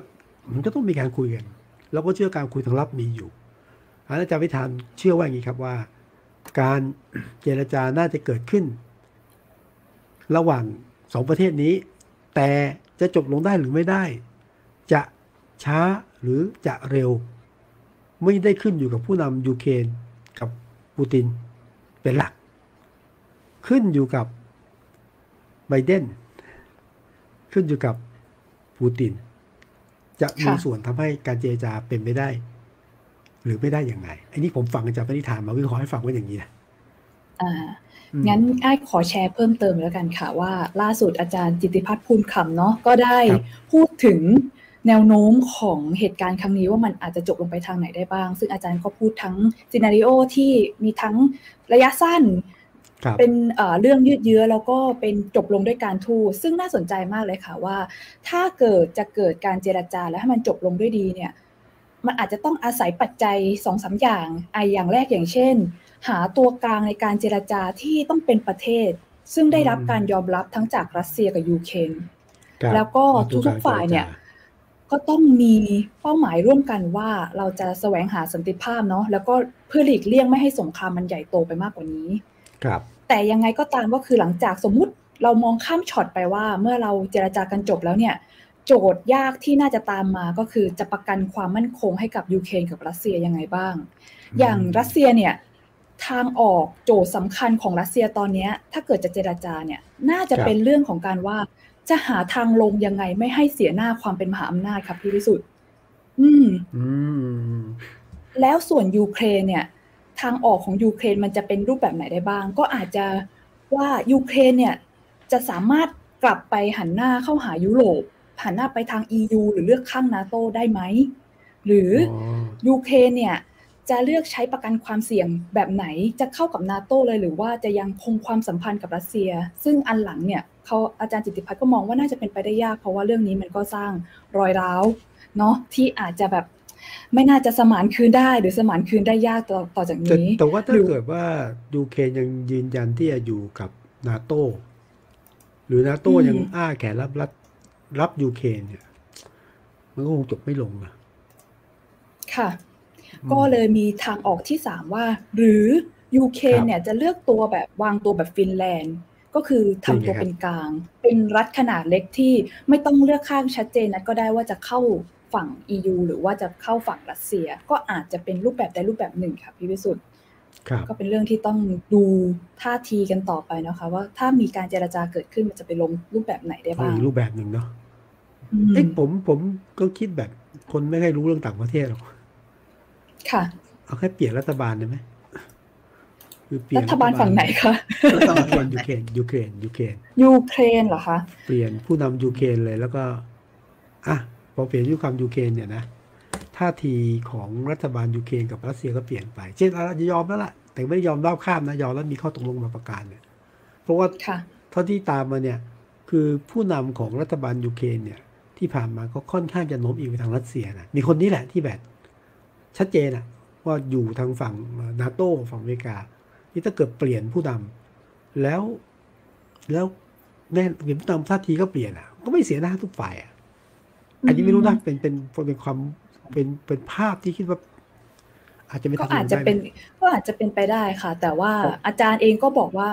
มันก็ต้องมีการคุยกันแล้วก็เชื่อการคุยทางลับมีอยู่อาจารย์วิธานเชื่อว่าอย่างนี้ครับว่า การเจรจาน่าจะเกิดขึ้น ระหว่างสองประเทศนี้ แต่จะจบลงได้หรือไม่ได้ จะช้าหรือจะเร็ว ไม่ได้ขึ้นอยู่กับผู้นำยูเครนกับปูตินเป็นหลัก ขึ้นอยู่กับไบเดนขึ้นอยู่กับปูติน จะมีส่วนทำให้การเจรจาเป็นไปได้ หรือไม่ได้อย่างไรอันนี้ผมฟังจากปณิธานมาวิเคราะห์ให้ฟังว่าอย่างนี้นะอ่างั้นไอ้ขอแชร์เพิ่มเติมแล้วกันค่ะว่า ล่าสุดอาจารย์จิติพัฒน์ภูลคำเนาะก็ได้พูดถึงแนวโน้มของเหตุการณ์ครั้งนี้ว่ามันอาจจะจบลงไปทางไหนได้บ้าง ซึ่งอาจารย์ก็พูดทั้งซีนารีโอที่มีทั้งระยะสั้น เป็นเรื่องยืดเยื้อแล้วก็เป็นจบลงด้วยการทูตซึ่งน่าสนใจมากเลยค่ะว่า ถ้าเกิดจะเกิดการเจรจาแล้วให้มันจบลงด้วยดีเนี่ยมันอาจจะต้องอาศัยปัจจัยสองสาอย่างไออย่างแรกอย่างเช่น หาตัวกลางในการเจรจาที่ต้องเป็นประเทศ ซึ่งได้รับการยอมรับทั้งจากรัสเซียกับยูเครนแล้วก็ทุกๆฝ่ายเนี่ยก็ต้องมีเป้าหมายร่วมกันว่าเราจะแสวงหาสันติภาพเนาะแล้วก็เพื่อหลีกเลี่ยงไม่ให้สงครามมันใหญ่โตไปมากกว่านี้ ครับ แต่ยังไงก็ตามก็คือหลังจากสมมุติเรามองข้ามช็อตไปว่า เมื่อเราเจรจากันจบแล้วเนี่ย โจทย์ยากที่น่าจะตามมาก็คือจะประกันความมั่นคงให้กับยูเครนกับรัสเซียยังไงบ้าง อย่างรัสเซียเนี่ยทางออกโจทย์สำคัญของรัสเซียตอนนี้ ถ้าเกิดจะเจรจาเนี่ยน่าจะเป็นเรื่องของการว่าจะหาทางลงยังไงไม่ให้เสียหน้าความเป็นมหาอำนาจครับพี่วิสุทธ์อืม แล้วส่วนยูเครนเนี่ย ทางออกของยูเครนมันจะเป็นรูปแบบไหนได้บ้าง ก็อาจจะว่ายูเครนเนี่ยจะสามารถกลับไปหันหน้าเข้าหายุโรปหันหน้าไปทาง EU หรือเลือกข้างนาโตได้ไหม หรือยูเครนเนี่ยจะเลือกใช้ประกันความเสี่ยงแบบไหนจะเข้ากับนาโตเลยหรือว่าจะยังคงความสัมพันธ์กับรัสเซีย ซึ่งอันหลังเนี่ยเขาอาจารย์จิติพัฒน์ก็มองว่าน่าจะเป็นไปได้ยาก เพราะว่าเรื่องนี้มันก็สร้างรอยร้าวเนาะที่อาจจะแบบ ไม่น่าจะสมานคืนได้ หรือสมานคืนได้ยากต่อต่อจากนี้ แต่ว่าถ้าเกิดว่ายูเครนยังยืนยันที่จะอยู่กับนาโตหรือนาโตยังอ้าแขนรับรับรับยูเครนเนี่ย มันก็คงจบไม่ลงนะค่ะ ก็เลยมีทางออกที่สามว่า หรือยูเครนเนี่ยจะเลือกตัวแบบวางตัวแบบฟินแลนด์ก็คือทำตัวเป็นกลาง เป็นรัฐขนาดเล็กที่ไม่ต้องเลือกข้างชัดเจนนะก็ได้ว่าจะเข้า ฝั่ง EU หรือว่าจะเข้าฝั่งรัสเซีย ก็อาจจะเป็นรูปแบบใดรูปแบบหนึ่งค่ะพี่วิสุทธ์ก็เป็นเรื่องที่ต้องดูท่าทีกันต่อไปนะคะ ว่าถ้ามีการเจรจาเกิดขึ้นมันจะไปลงรูปแบบไหนได้บ้างรูปแบบหนึ่งเนาะเอ้ผมผมก็คิดแบบคนไม่ค่อยรู้เรื่องต่างประเทศหรอกค่ะ เอาแค่เปลี่ยนรัฐบาลได้ไหมคือเปลี่ยนรัฐบาลฝั่งไหนคะยูเครนยูเครนยูเครนยูเครนยูเครนเหรอคะเปลี่ยนผู้นำยูเครนเลยแล้วก็อะ พอเปลี่ยนผู้นำยูเครนเนี่ยนะท่าทีของรัฐบาลยูเครนกับรัสเซียก็เปลี่ยนไป เช่นเราจะยอมแล้วล่ะ แต่ไม่ยอมรบข้ามนะยอมแล้วมีข้อตกลงมาประกาศเนี่ยเพราะว่าเท่าที่ตามมาเนี่ยคือผู้นำของรัฐบาลยูเครนเนี่ยที่ผ่านมาก็ค่อนข้างจะโน้มอิงไปทางรัสเซียนะมีคนนี้แหละที่แบบชัดเจนอะว่าอยู่ทางฝั่งนาโต้ฝั่งอเมริกาที่ถ้าเกิดเปลี่ยนผู้นำแล้วแล้วแน่เปลี่ยนผู้นำท่าทีก็เปลี่ยนอะก็ไม่เสียหน้าทุกฝ่ายอะ อันนี้ไม่รู้นะเป็นเป็นเป็นความเป็นเป็นภาพที่คิดว่า อาจจะไม่ก็อาจจะเป็นก็อาจจะเป็นไปได้ค่ะ แต่ว่าอาจารย์เองก็บอกว่า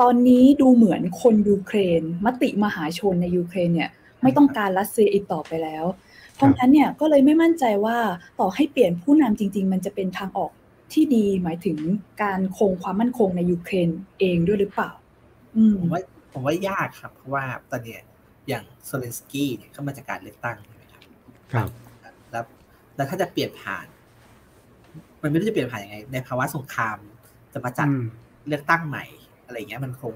ตอนนี้ดูเหมือนคนยูเครน มติมหาชนในยูเครนเนี่ย ไม่ต้องการรัสเซียอีกต่อไปแล้ว เพราะฉะนั้นเนี่ยก็เลยไม่มั่นใจว่าต่อให้เปลี่ยนผู้นำจริง ๆ มันจะเป็นทางออกที่ดีหมายถึงการคงความมั่นคงในยูเครนเองด้วยหรือเปล่าผมว่าผมว่ายากครับเพราะว่าตอนเนี้ย อย่างโซเลนสกี้เนี่ยเขามาจากการเลือกตั้งใช่ไหมครับ ครับ แล้วแล้วถ้าจะเปลี่ยนผ่าน มันไม่รู้จะเปลี่ยนผ่านยังไง ในภาวะสงครามจะมาจัดเลือกตั้งใหม่ อะไรเงี้ยมันคง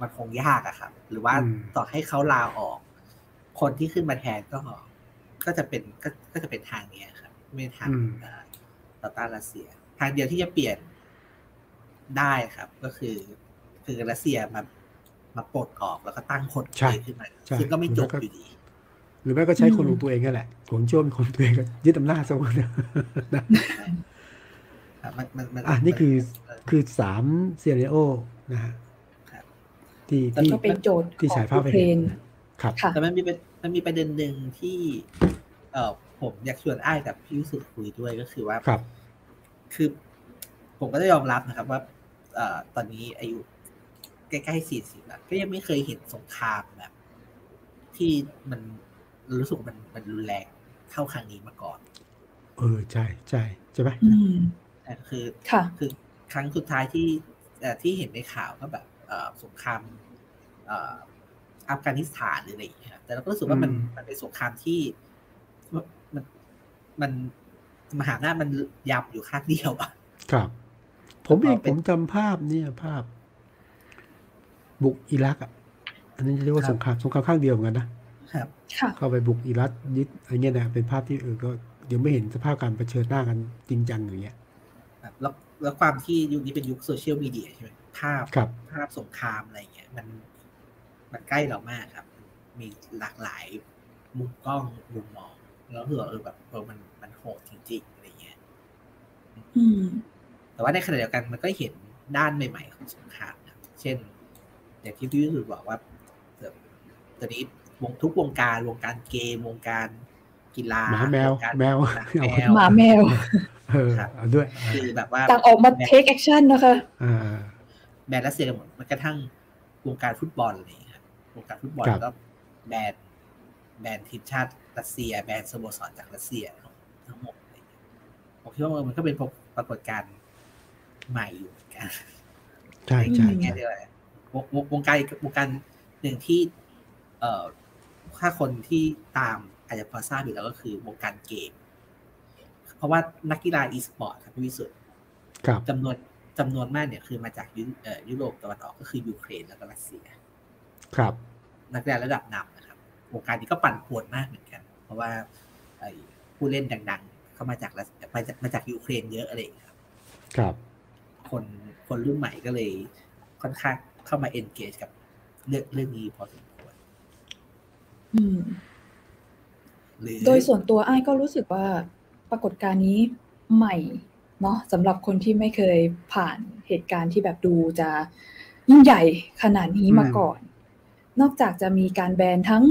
มันคงยากอะครับ หรือว่าต่อให้เขาลาออก คนที่ขึ้นมาแทนก็ ก็จะเป็นก็ก็จะเป็นทางเนี้ยครับ ไม่ทางต่อต้านรัสเซีย ทางเดียวที่จะเปลี่ยนได้ครับ ก็คือ คือรัสเซียมา มาปลดออกแล้วก็ตั้งคนใช่เองขึ้นมาใช่ซึ่งก็ไม่จบแล้วก็อยู่ดี หรือแม้ก็ใช้คนอืมของตัวเองนั่นแหละ ผมเชื่อว่าเป็นคนตัวเองก็ยึดอำนาจซะว่าเนี่ยนะครับมันมันมันอะนี่คือเออคือสามเซียริโอนะฮะครับที่แต่ที่ก็เป็นโจทย์ที่ของฉายภาพยูให้เครเห็นนครับค่ะแต่มันมีเป็นมันมีประเด็นหนึ่งที่ เออผมอยากชวนอ้ายกับพี่วิสุทธ์คุยด้วยก็คือว่าครับ คือผมก็ได้ยอมรับนะครับว่าเอ่อตอนนี้อายุ ใกล้ๆสี่สิบแล้วก็ยังไม่เคยเห็นสงครามแบบ ที่มันรู้สึกว่ามันมันรุนแรงเท่าครั้งนี้มาก่อน เออใช่ใช่ใช่ไหมอืมแต่คือค่ะคือครั้งสุดท้ายที่เอ่อที่เห็นในข่าวก็แบบเอ่อสงครามเอ่ออัฟกานิสถานหรืออะไรอย่างเงี้ยครับแต่เราก็รู้สึกว่ามันมันเป็นสงครามที่มันมันมหาอำนาจมันยับอยู่ข้างเดียวอะครับ ผมเองเป็ผนมจำภาพเนี่ยภาพ บุกอิรักอะอันนี้จะเรียกว่าครับสงครามสงครามข้างเดียวเหมือนกันนะครับค่ะเข้าไปบุกอิรักยึดอะไรเงี้ยนะเป็นภาพที่เออก็ยังไม่เห็นสภาพการเผชิญหน้ากันจริงจังอย่างเงี้ยครับแล้วแล้วความที่ยุคนี้เป็นยุคโซเชียลมีเดียใช่ไหมภาพครับภาพสงครามอะไรเงี้ยมันมันใกล้เรามากครับ มีหลากหลายมุมกล้องมุมมอง แล้วคือเออแบบเออมันมันโหดจริงๆอะไรเงี้ยอืมแต่ว่าในขณะเดียวกันมันก็เห็นด้านใหม่ ๆ ของสงครามนะเช่น อย่างที่พี่วิสุทธ์บอกว่าเอ่อตอนนี้วงทุกวงการวงการเกมวงการกีฬาหมาแมวงการแมวหมาแมวหมาแมวเออครับเอาด้วยคือแบบว่าต่างออกมา take action นะคะอ่าแบนรัสเซียกันหมดมันกระทั่งวงการฟุตบอลอะไรอย่างเลยครับวงการฟุตบอลครับก็แบนแบนทีมชาติรัสเซีย แบนสโมสรจากรัสเซียทั้งหมดอะไรอย่างเงี้ยผมคิดว่ามันก็เป็นปรากฏการณ์ใหม่อยู่เหมือนกันใช่ใช่ในแง่ใช่เดียวกันวง วงวงการวงการหนึ่งที่ เอ่อถ้าคนที่ตามอาจจะพอทราบอยู่แล้วก็คือวงการเกม เพราะว่านักกีฬาอีสปอร์ตครับพี่วิสุทธ์ครับจำนวนจำนวนมากเนี่ยคือมาจากยุเอ่อยุโรปตะวันออกก็คือยูเครนแล้วก็รัสเซีย ครับ นักกีฬาระดับนำนะครับวงการนี้ก็ปั่นป่วนมากเหมือนกัน เพราะว่าไอ้ผู้เล่นดัง ๆ เข้ามาจากรัสมาจากมาจากยูเครนเยอะอะไรอย่างเงี้ยครับ ครับ คนคนรุ่นใหม่ก็เลยค่อนข้าง เข้ามา engage กับเรื่องเรื่องนี้พอสมควรอืมหรือโดยส่วนตัวไอ้ายก็รู้สึกว่าปรากฏการณ์นี้ใหม่เนาะสำหรับคนที่ไม่เคยผ่านเหตุการณ์ที่แบบดูจะยิ่งใหญ่ขนาดนี้มาอืมก่อน นอกจากจะมีการแบนทั้ง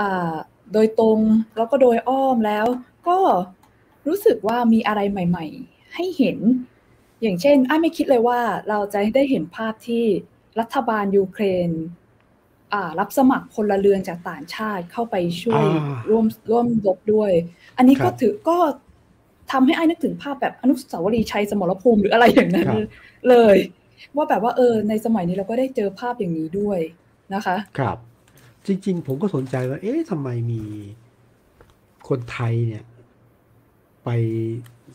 อ่าโดยตรงแล้วก็โดยอ้อมแล้ว ก็รู้สึกว่ามีอะไรใหม่ ๆ ให้เห็น อย่างเช่นไอ้ายไม่คิดเลยว่าเราจะได้เห็นภาพที่ รัฐบาลยูเครนอ่ารับสมัครพลเรือนจากต่างชาติเข้าไปช่วยอ่าร่วมร่วมรบด้วย อันนี้ครัก็บถือก็ทำให้ไอ้นึกถึงภาพแบบอนุสาวรีย์ชัยสมรภูมิหรืออะไรอย่างนั้นครับเลย ว่าแบบว่าเออในสมัยนี้เราก็ได้เจอภาพอย่างนี้ด้วยนะคะ ครับ จริง ๆ ผมก็สนใจว่า เอ๊ะทำไมมีคนไทยเนี่ย ไป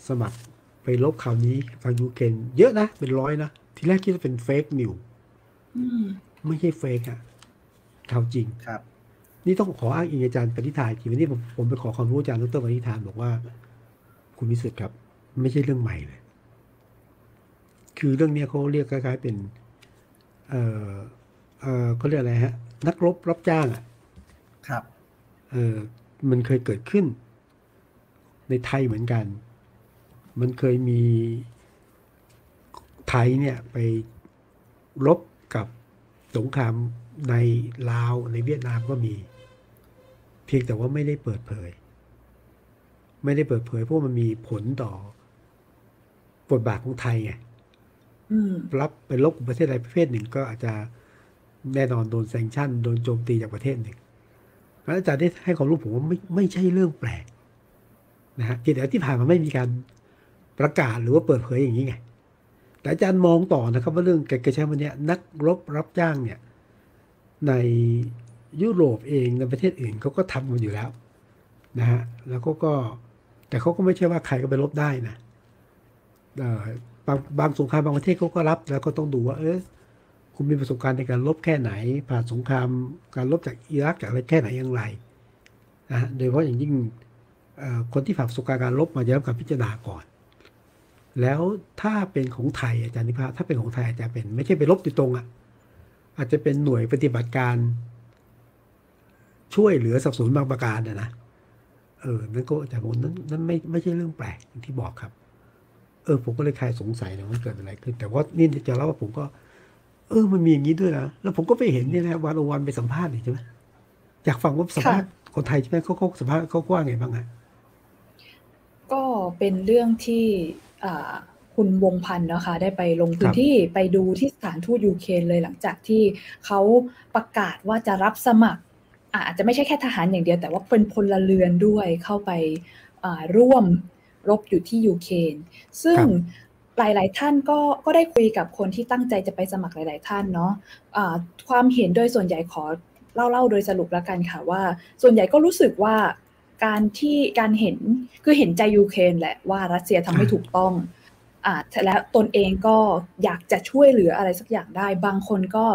สมัครไปรบคราวนี้ทางยูเครนเยอะนะ เป็นร้อยนะ ทีแรกคิดว่าเป็น fake news อืม ไม่ใช่ fake อะข่าวจริงครับ นี่ต้องขออ้างอิงอาจารย์ปณิธานทีวันนี้ผมผมไปขอความรู้อาจารย์ดรปณิธานบอกว่า คุณวิสุทธ์ครับ ไม่ใช่เรื่องใหม่เลย คือเรื่องเนี้ยเขาเรียกคล้ายๆเป็น เอ่อเอ่อเขาเรียกอะไรฮะ นักรบรับจ้างอะ ครับ เออมันเคยเกิดขึ้น ในไทยเหมือนกัน มันเคยมีไทยเนี่ยไปรบ กับสงครามในลาวในเวียดนามก็มี เพียงแต่ว่าไม่ได้เปิดเผย ไม่ได้เปิดเผยเพราะมันมีผลต่อบทบาทของไทยไงอืมรับไปลบกับประเทศใดประเภทหนึ่งก็อาจจะแน่นอนโดนแซงชั่นโดนโจมตีจากประเทศหนึ่งเพราะฉะนั้นอาจารย์ได้ให้ความรู้ผมว่าไม่ไม่ใช่เรื่องแปลกนะฮะเพียงแต่ว่าที่ผ่านมาไม่มีการประกาศหรือว่าเปิดเผยอย่างนี้ไง แต่อาจารย์มองต่อนะครับว่าเรื่องการกระใช้วันเนี้ยนักรบรับจ้างเนี่ยในยุโรปเองในประเทศอื่นเขาก็ทำกันอยู่แล้วนะฮะแล้วก็ก็แต่เขาก็ไม่ใช่ว่าใครก็ไปรบได้นะบางบางสงครามบางประเทศเขาก็รับแล้วก็ต้องดูว่าเออคุณมีประสบการณ์ในการรบแค่ไหน ผ่านสงครามการรบจากอิรักจากอะไรแค่ไหนอย่างไรนะฮะโดยเฉพาะอย่างยิ่งคนที่ผ่านประสบการณ์การรบมาจะรับการพิจารณาก่อน แล้วถ้าเป็นของไทยอาจารย์นิพาถ้าเป็นของไทยอาจจะเป็น ไม่ใช่ไปรบโดยตรงอะอาจจะเป็นหน่วยปฏิบัติการ ช่วยเหลือสับสนบางประการนะนะเออนั่นก็แต่ผมนั้นนั้นไม่ไม่ใช่เรื่องแปลกอย่างที่บอกครับ เออ ผมก็เลยใครสงสัยนะว่าเกิดอะไรขึ้น แต่ว่านี่จะเล่าว่าผมก็ เออ มันมีอย่างนี้ด้วยนะแล้วผมก็ไปเห็นเนี่ยนะวันโอวันไปสัมภาษณ์นี่ใช่ไหมอยากฟังว่าสัมภาษณ์คนไทยใช่ไหมเขาเขาสัมภาษณ์เขาว่าไงบ้างอะก็เป็นเรื่องที่อ่า คุณวงพันธ์นะคะได้ไปลงพื้นที่ไปดูที่สถานทูตยูเครนเลยหลังจากที่เขาประกาศว่าจะรับสมัคร อาจจะไม่ใช่แค่ทหารอย่างเดียว แต่ว่าเป็นพลเรือนด้วยเข้าไปร่วมรบอยู่ที่ยูเครนซึ่งหลาย ๆ ท่านก็ก็ได้คุยกับคนที่ตั้งใจจะไปสมัครหลาย ๆ ท่านเนาะะความเห็นโดยส่วนใหญ่ขอเล่าเล่าโดยสรุปแล้วกันค่ะว่า ส่วนใหญ่ก็รู้สึกว่า การที่การเห็นคือเห็นใจยูเครนแหละว่ารัสเซียทำไม่ถูกต้องอ่าแล้วตนเองก็อยากจะช่วยเหลืออะไรสักอย่างได้ บางคนก็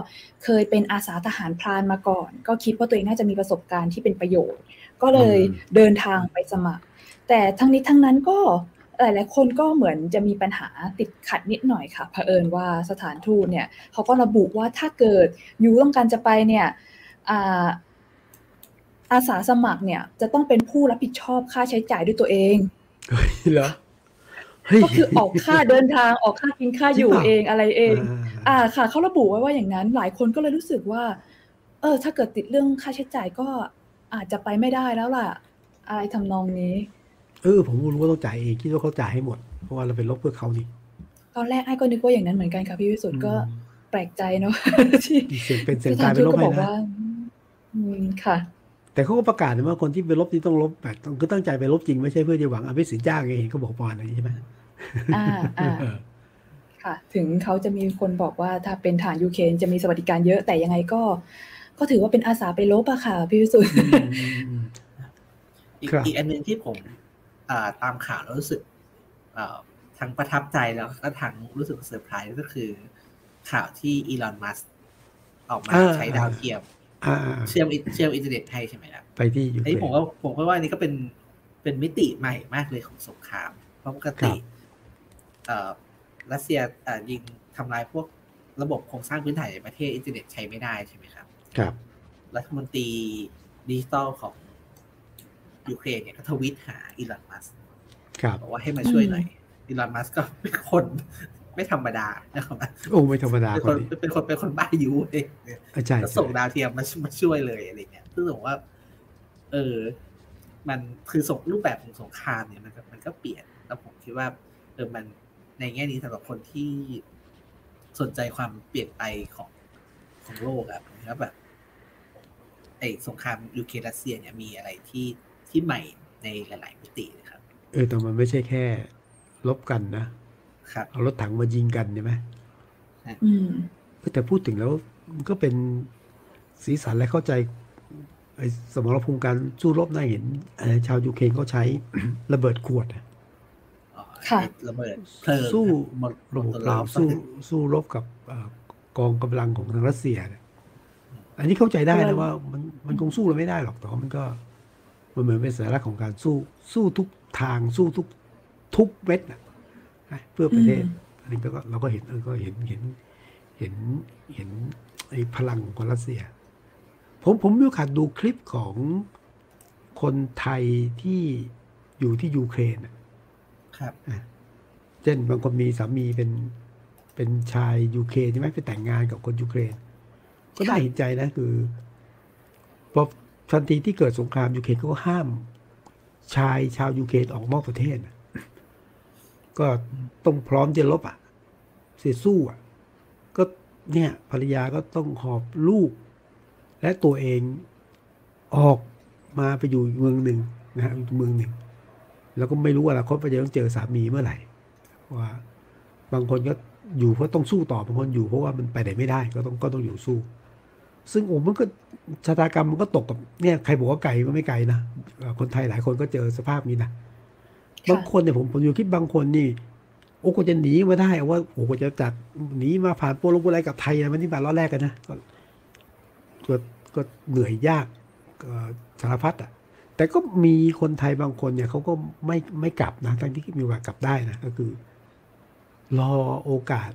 เคยเป็นอาสาทหารพรานมาก่อน ก็คิดว่าตัวเองน่าจะมีประสบการณ์ที่เป็นประโยชน์ ก็เลยเดินทางไปสมัคร แต่ทั้งนี้ทั้งนั้นก็หลายๆคนก็เหมือนจะมีปัญหาติดขัดนิดหน่อยค่ะเผอิญว่าสถานทูตเนี่ยเขาก็ระบุว่าถ้าเกิดยูต้องการจะไปเนี่ย อาสาสมัครเนี่ย จะต้องเป็นผู้รับผิดชอบค่าใช้จ่ายด้วยตัวเองเหรอก็คือออกค่าเดินทางออกค่ากินค่าอยู่เองอะไรเอง อ่าค่ะเขาระบุไว้ว่าอย่างนั้น หลายคนก็เลยรู้สึกว่า เออ ถ้าเกิดติดเรื่องค่าใช้จ่ายก็อาจจะไปไม่ได้แล้วล่ะ อะไรทำนองนี้ เออ ผมรู้ว่าต้องจ่ายเองคิดว่าเขาจ่ายให้หมด เพราะว่าเราเป็นลบเพื่อเขานี่ตอนแรกไอ้ก็นึกว่าอย่างนั้นเหมือนกันค่ะพี่วิสุทธ์ก็แปลกใจเนาะที่เสียงเป็นเสียงตายเป็นลบไปนะอืมค่ะ แต่เขาก็ประกาศว่าคนที่ไปรบที่ต้องรบแบบคือตั้งใจไปรบจริงไม่ใช่เพื่อจะหวังอภิสิทธิ์จ้างเองเขาบอกปอนอะไรใช่ไหมอ่าอ่าค่ะ ถึงเขาจะมีคนบอกว่าถ้าเป็นทหารยูเครนจะมีสวัสดิการเยอะแต่ยังไงก็ ก็ถือว่าเป็นอาสาไปรบอะค่ะพี่วิสุทธ์อีกอันหนึ่งที่ผมตามข่าวแล้วรู้สึกทั้งประทับใจแล้วก็ทั้งรู้สึกเซอร์ไพรส์ก็คือ ข่าวที่อีลอนมัสก์ออกมาใช้ดาวเทียม เชื่อมเชื่อมอินเทอร์เน็ตให้ใช่ไหมครับไปที่ยูเครนผมก็ผมก็ว่านี่ก็เป็นเป็นมิติใหม่มากเลยของสงคราม เพราะปกติรัสเซียยิงทำลายพวกระบบโครงสร้างพื้นฐานในประเทศอินเทอร์เน็ตใช้ไม่ได้ใช่ไหมครับ ครับรัฐมนตรีดิจิตอลของยูเครนเนี่ยก็ทวีตหาอีลอนมัสก์บอกว่าให้มาช่วยหน่อยอีลอนมัสก็เป็นคน ไม่ธรรมดานะครับโอ้ไม่ธรรมดาเป็นคนเป็นคนเป็นคนบ้ายุเองใช่ส่งดาวเทียมมามาช่วยเลยอะไรเงี้ยซึ่งผมว่า เออ มันคือส่งรูปแบบของสงครามเนี่ยมันมันก็เปลี่ยนแล้วผมคิดว่าเออมันในแง่นี้สำหรับคนที่สนใจความเปลี่ยนไปของของโลกอะนะครับแบบไอ้สงครามยูเครนรัสเซียเนี่ยมีอะไรที่ที่ใหม่ในหลาย ๆ มิติเลยครับ เออแต่มันไม่ใช่แค่ ลบกันนะครับ เอารถถังมายิงกันใช่ไหมอืมแต่พูดถึงแล้วมันก็เป็นสีสันและเข้าใจไอ้สมรภูมิการสู้รบน่าเห็นชาวยูเครนเขาใช้ระเบิดขวดค่ะระเบิดสู้ระบบราบสู้สู้รบกับกองกำลังของทางรัสเซีย อันนี้เข้าใจได้นะว่ามันมันคงสู้เราไม่ได้หรอกแต่ว่ามันก็มันเหมือนเป็นสัญลักษณ์ของการสู้สู้ทุกทางสู้ทุกทุกเม็ดนะ เพื่อประเทศอันนี้ก็เราก็เห็นเออก็เห็นเห็นเห็นเห็นไอ้พลังของรัสเซีย ผมผมมีโอกาสดูคลิปของคนไทยที่อยู่ที่ยูเครนครับเช่นบางคนมีสามีเป็นเป็นชายยูเครนใช่ไหมไปแต่งงานกับคนยูเครน ก็ได้เห็นใจนะคือพอทันทีที่เกิดสงครามยูเครนก็ห้าม ชายชาวยูเครนออกนอกประเทศ ก็ต้องพร้อมจะลบอะเสียสู้อะก็เนี่ยภรรยาก็ต้องหอบลูก และตัวเองออกมาไปอยู่เมืองหนึ่งนะฮะเมืองหนึ่ง แล้วก็ไม่รู้ว่าอนาคตจะต้องเจอสามีเมื่อไหร่ว่าบางคนก็อยู่เพราะต้องสู้ต่อบางคนอยู่เพราะว่ามันไปไหนไม่ได้ก็ต้องก็ต้องอยู่สู้ ซึ่งโอ้มันก็ชะตากรรมมันก็ตกกับเนี่ยใครบอกว่าไกลก็ไม่ไกลนะคนไทยหลายคนก็เจอสภาพนี้นะ บางคนเนี่ยผมผมอยู่คิดบางคนนี่โอ้ก็จะหนีมาได้ว่าโอ้ก็จะจัดหนีมาผ่านโปรโลโปอะไรกับไทยนะมันที่บาทล้อแรกกันนะก็ก็เหนื่อยยากสารพัดอะ แต่ก็มีคนไทยบางคนเนี่ยเขาก็ไม่ไม่กลับนะทั้งที่มีโอกาสกลับได้นะก็คือ รอโอกาส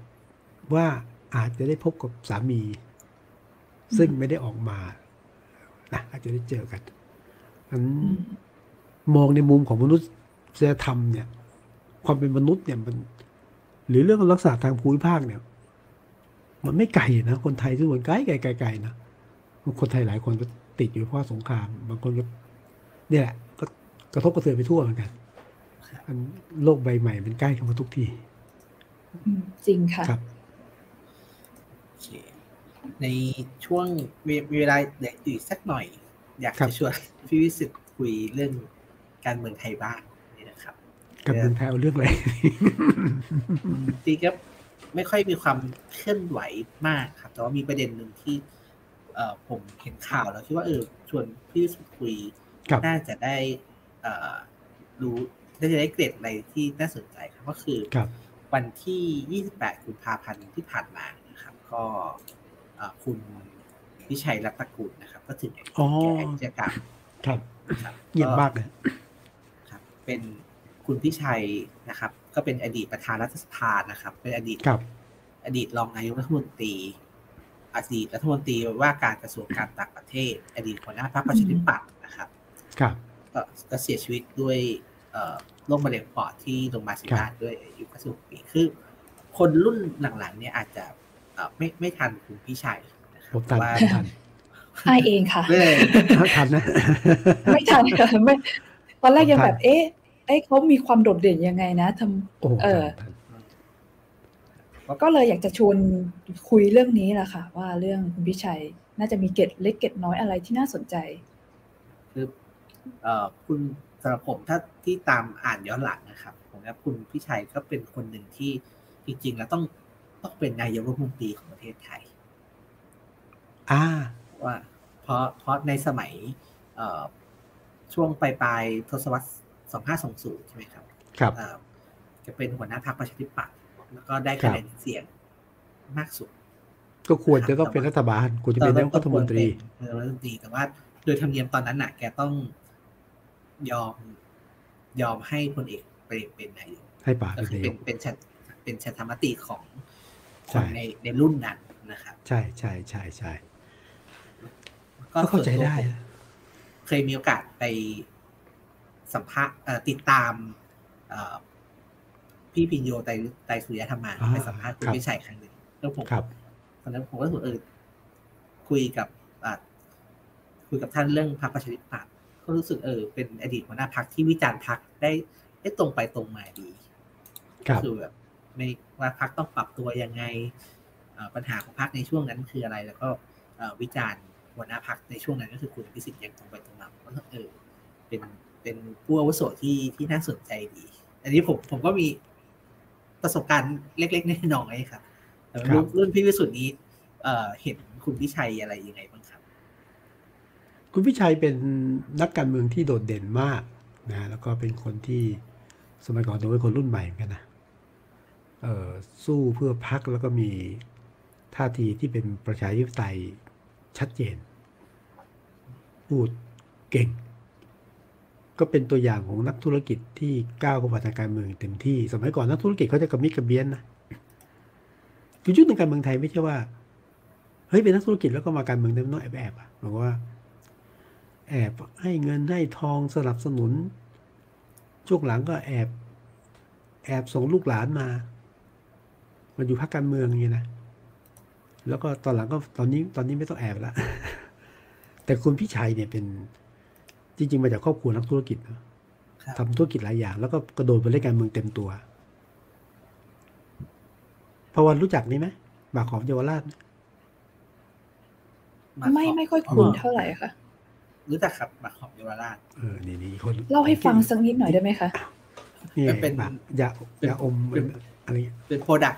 ว่าอาจจะได้พบกับสามี ซึ่งไม่ได้ออกมานะอาจจะได้เจอกันอันอืมมองในมุมของมนุษย ธรรมเนี่ย ความเป็นมนุษย์เนี่ยมัน หรือเรื่องลักษณะทางภูมิภาคเนี่ย มันไม่ไกลนะคนไทยซึ่งมันไกลไกลไกลไกลนะคนไทยหลายคนก็ติดอยู่เพราะสงคราม บางคนก็เนี่ยแหละก็กระทบกระเทือนไปทั่วเหมือนกันอันโลกใบใหม่มันใกล้เข้ามาทุกทีอืมจริงค่ะครับโอเคในช่วงเวเวลาเดี๋ยวอีกสักหน่อย อยากครับจะชวนพี่วิสิตคุยเรื่องการเมืองไทยบ้างนี่นะครับ กับเมืองไทยเอาเรื่องอะไรจริงๆก็ไม่ค่อยมีความเคลื่อนไหวมากครับ แต่ว่ามีประเด็นหนึ่งที่เอ่อผมเห็นข่าวแล้วคิดว่าเออชวนพี่วิสุทธิ์คุยครับน่าจะได้เอ่อรู้น่าจะได้เกร็ดอะไรที่น่าสนใจครับก็คือครับวันที่ 28กุมภาพันธ์ที่ผ่านมานะครับ ก็เอ่อคุณวิชัยรัตนกุลนะครับ ก็ถึงอ๋อแก่กิจกรรมครับครับเงียบมากเลยครับ เป็น คุณพิชัยนะครับ ก็เป็นอดีตประธานรัฐสภานะครับ เป็นอดีตครับอดีตรองนายกรัฐมนตรีอดีตรัฐมนตรีว่าการกระทรวงการต่างประเทศ อดีตหัวหน้าพรรคประชาธิปัตย์นะครับ ครับก็ก็เสียชีวิตด้วยเอ่อโรคมะเร็งปอดที่โรงพยาบาลศิริราชด้วยอายุ96ปีคือคนรุ่นหลังๆ เนี่ยอาจจะเอ่อไม่ไม่ทันคุณพี่ชัยนะครัผมทันว่าผมทันไอเองค่ะเลยทันนะ ไม่ทันค่ะไม่ตอนแรกยังทันแบบเอ๊ะ เอ๊ะเขามีความโดดเด่นยังไงนะทำโอ้โหเออทันทันก็เลยอยากจะชวนคุยเรื่องนี้แหละค่ะ ว่าเรื่องคุณพิชัย น่าจะมีเกร็ดเล็กเกร็ดน้อยอะไรที่น่าสนใจ คือเอ่อคุณสำหรับผมถ้าที่ตามอ่านย้อนหลังนะครับผมว่าคุณพี่ชัยก็เป็นคนหนึ่งที่จริงๆแล้วต้องต้องเป็นนายกรัฐมนตรีของประเทศไทย อ่า ว่า เพราะเพราะในสมัยเอ่อช่วงปลายปลายๆทศวรรษ 2520 ใช่ไหมครับครับเอ่อจะเป็นหัวหน้าพรรคประชาธิปัตย์แล้วก็ได้คะแนนเสียงมากสุด ก็ควรจะต้องเป็นรัฐบาลควรจะเป็นนายกรัฐมนตรีเออรัฐมนตรีแต่ว่าโดยธรรมเนียมตอนนั้นน่ะ แกต้องยอมยอมให้พลเอกเปรมเป็นนายกให้ป่าก็เป็นคือนายเป็นกเป็นชัดเป็นชันธรรมติของคใช่นในในรุ่นนั้นนะครับ ใช่ใช่ใช่ใช่ก็ก็เข้าใจส่วนตัวได้ผมเคยมีโอกาสไป สัมภาษณ์เอ่อติดตามเอ่อพี่พินโยไตรไตรสุริยธรรมาอ่าไปสัมภาษณ์คุณครับวิชัยครั้งหนึ่งแล้วผมครับตอนนั้นผมก็รู้สึกเออคุยกับอ่าคุยกับท่านเรื่องพรรคประชาธิปัตย์ก็รู้สึกเออเป็นอดีตหัวหน้าพรรคที่วิจารณ์พรรคได้ได้ตรงไปตรงมาดีครับคือแบบไม่ว่าพรรคต้องปรับตัวยังไงเอ่อปัญหาของพรรคในช่วงนั้นคืออะไร แล้วก็เอ่อวิจารณ์หัวหน้าพรรคในช่วงนั้นก็คือคุณพิสิทธิ์ยังตรงไปตรงมาผมก็เออเป็น เป็นผู้อาวุโสที่ที่น่าสนใจดี อันนี้ผมผมก็มีประสบการณ์เล็กๆน้อยๆครับแต่ว่ารุ่นรุ่นพี่วิสุทธิ์นี้เอ่อเห็นคุณพิชัยอะไรยังไงบ้างครับ คุณพิชัยเป็นนักการเมืองที่โดดเด่นมากนะแล้วก็เป็นคนที่สมัยก่อนถือเป็นคนรุ่นใหม่เหมือนกันนะเออสู้เพื่อพักแล้วก็มีท่าทีที่เป็นประชาธิปไตยชัดเจน พูดเก่ง ก็เป็นตัวอย่างของนักธุรกิจที่ก้าวเข้ามาทางการเมืองเต็มที่ สมัยก่อนนักธุรกิจเขาจะกระมิดกระเบี้ยนนะคือยุคทางการเมืองไทยไม่ใช่ว่าเฮ้ยเป็นนักธุรกิจแล้วก็มาการเมืองเต็มน้อยแอบๆอะบอกว่า แอบให้เงินให้ทองสนับสนุนช่วงหลังก็แอบ แอบส่งลูกหลานมามาอยู่พักการเมืองอย่างนี้นะแล้วก็ตอนหลังก็ตอนนี้ตอนนี้ไม่ต้องแอบละแต่คุณพี่ชัยเนี่ยเป็น จริง ๆ มาจากครอบครัวนักธุรกิจนะครับทำธุรกิจหลายอย่าง แล้วก็กระโดดไปเล่นการเมืองเต็มตัวพวันรู้จักนี่ไหมหมากหอมเยาวราชไหมไม่ไม่ค่อยคุ้นเท่าไหร่ค่ะ รู้จักครับหมากหอมเยาวราชเออนี่นี่คนเล่าให้ฟังสักนิดหน่อยได้ไหมคะนี่เป็นหมากยาเป็นยาอมเป็นอะไรเงี้ยเป็นโปรดัก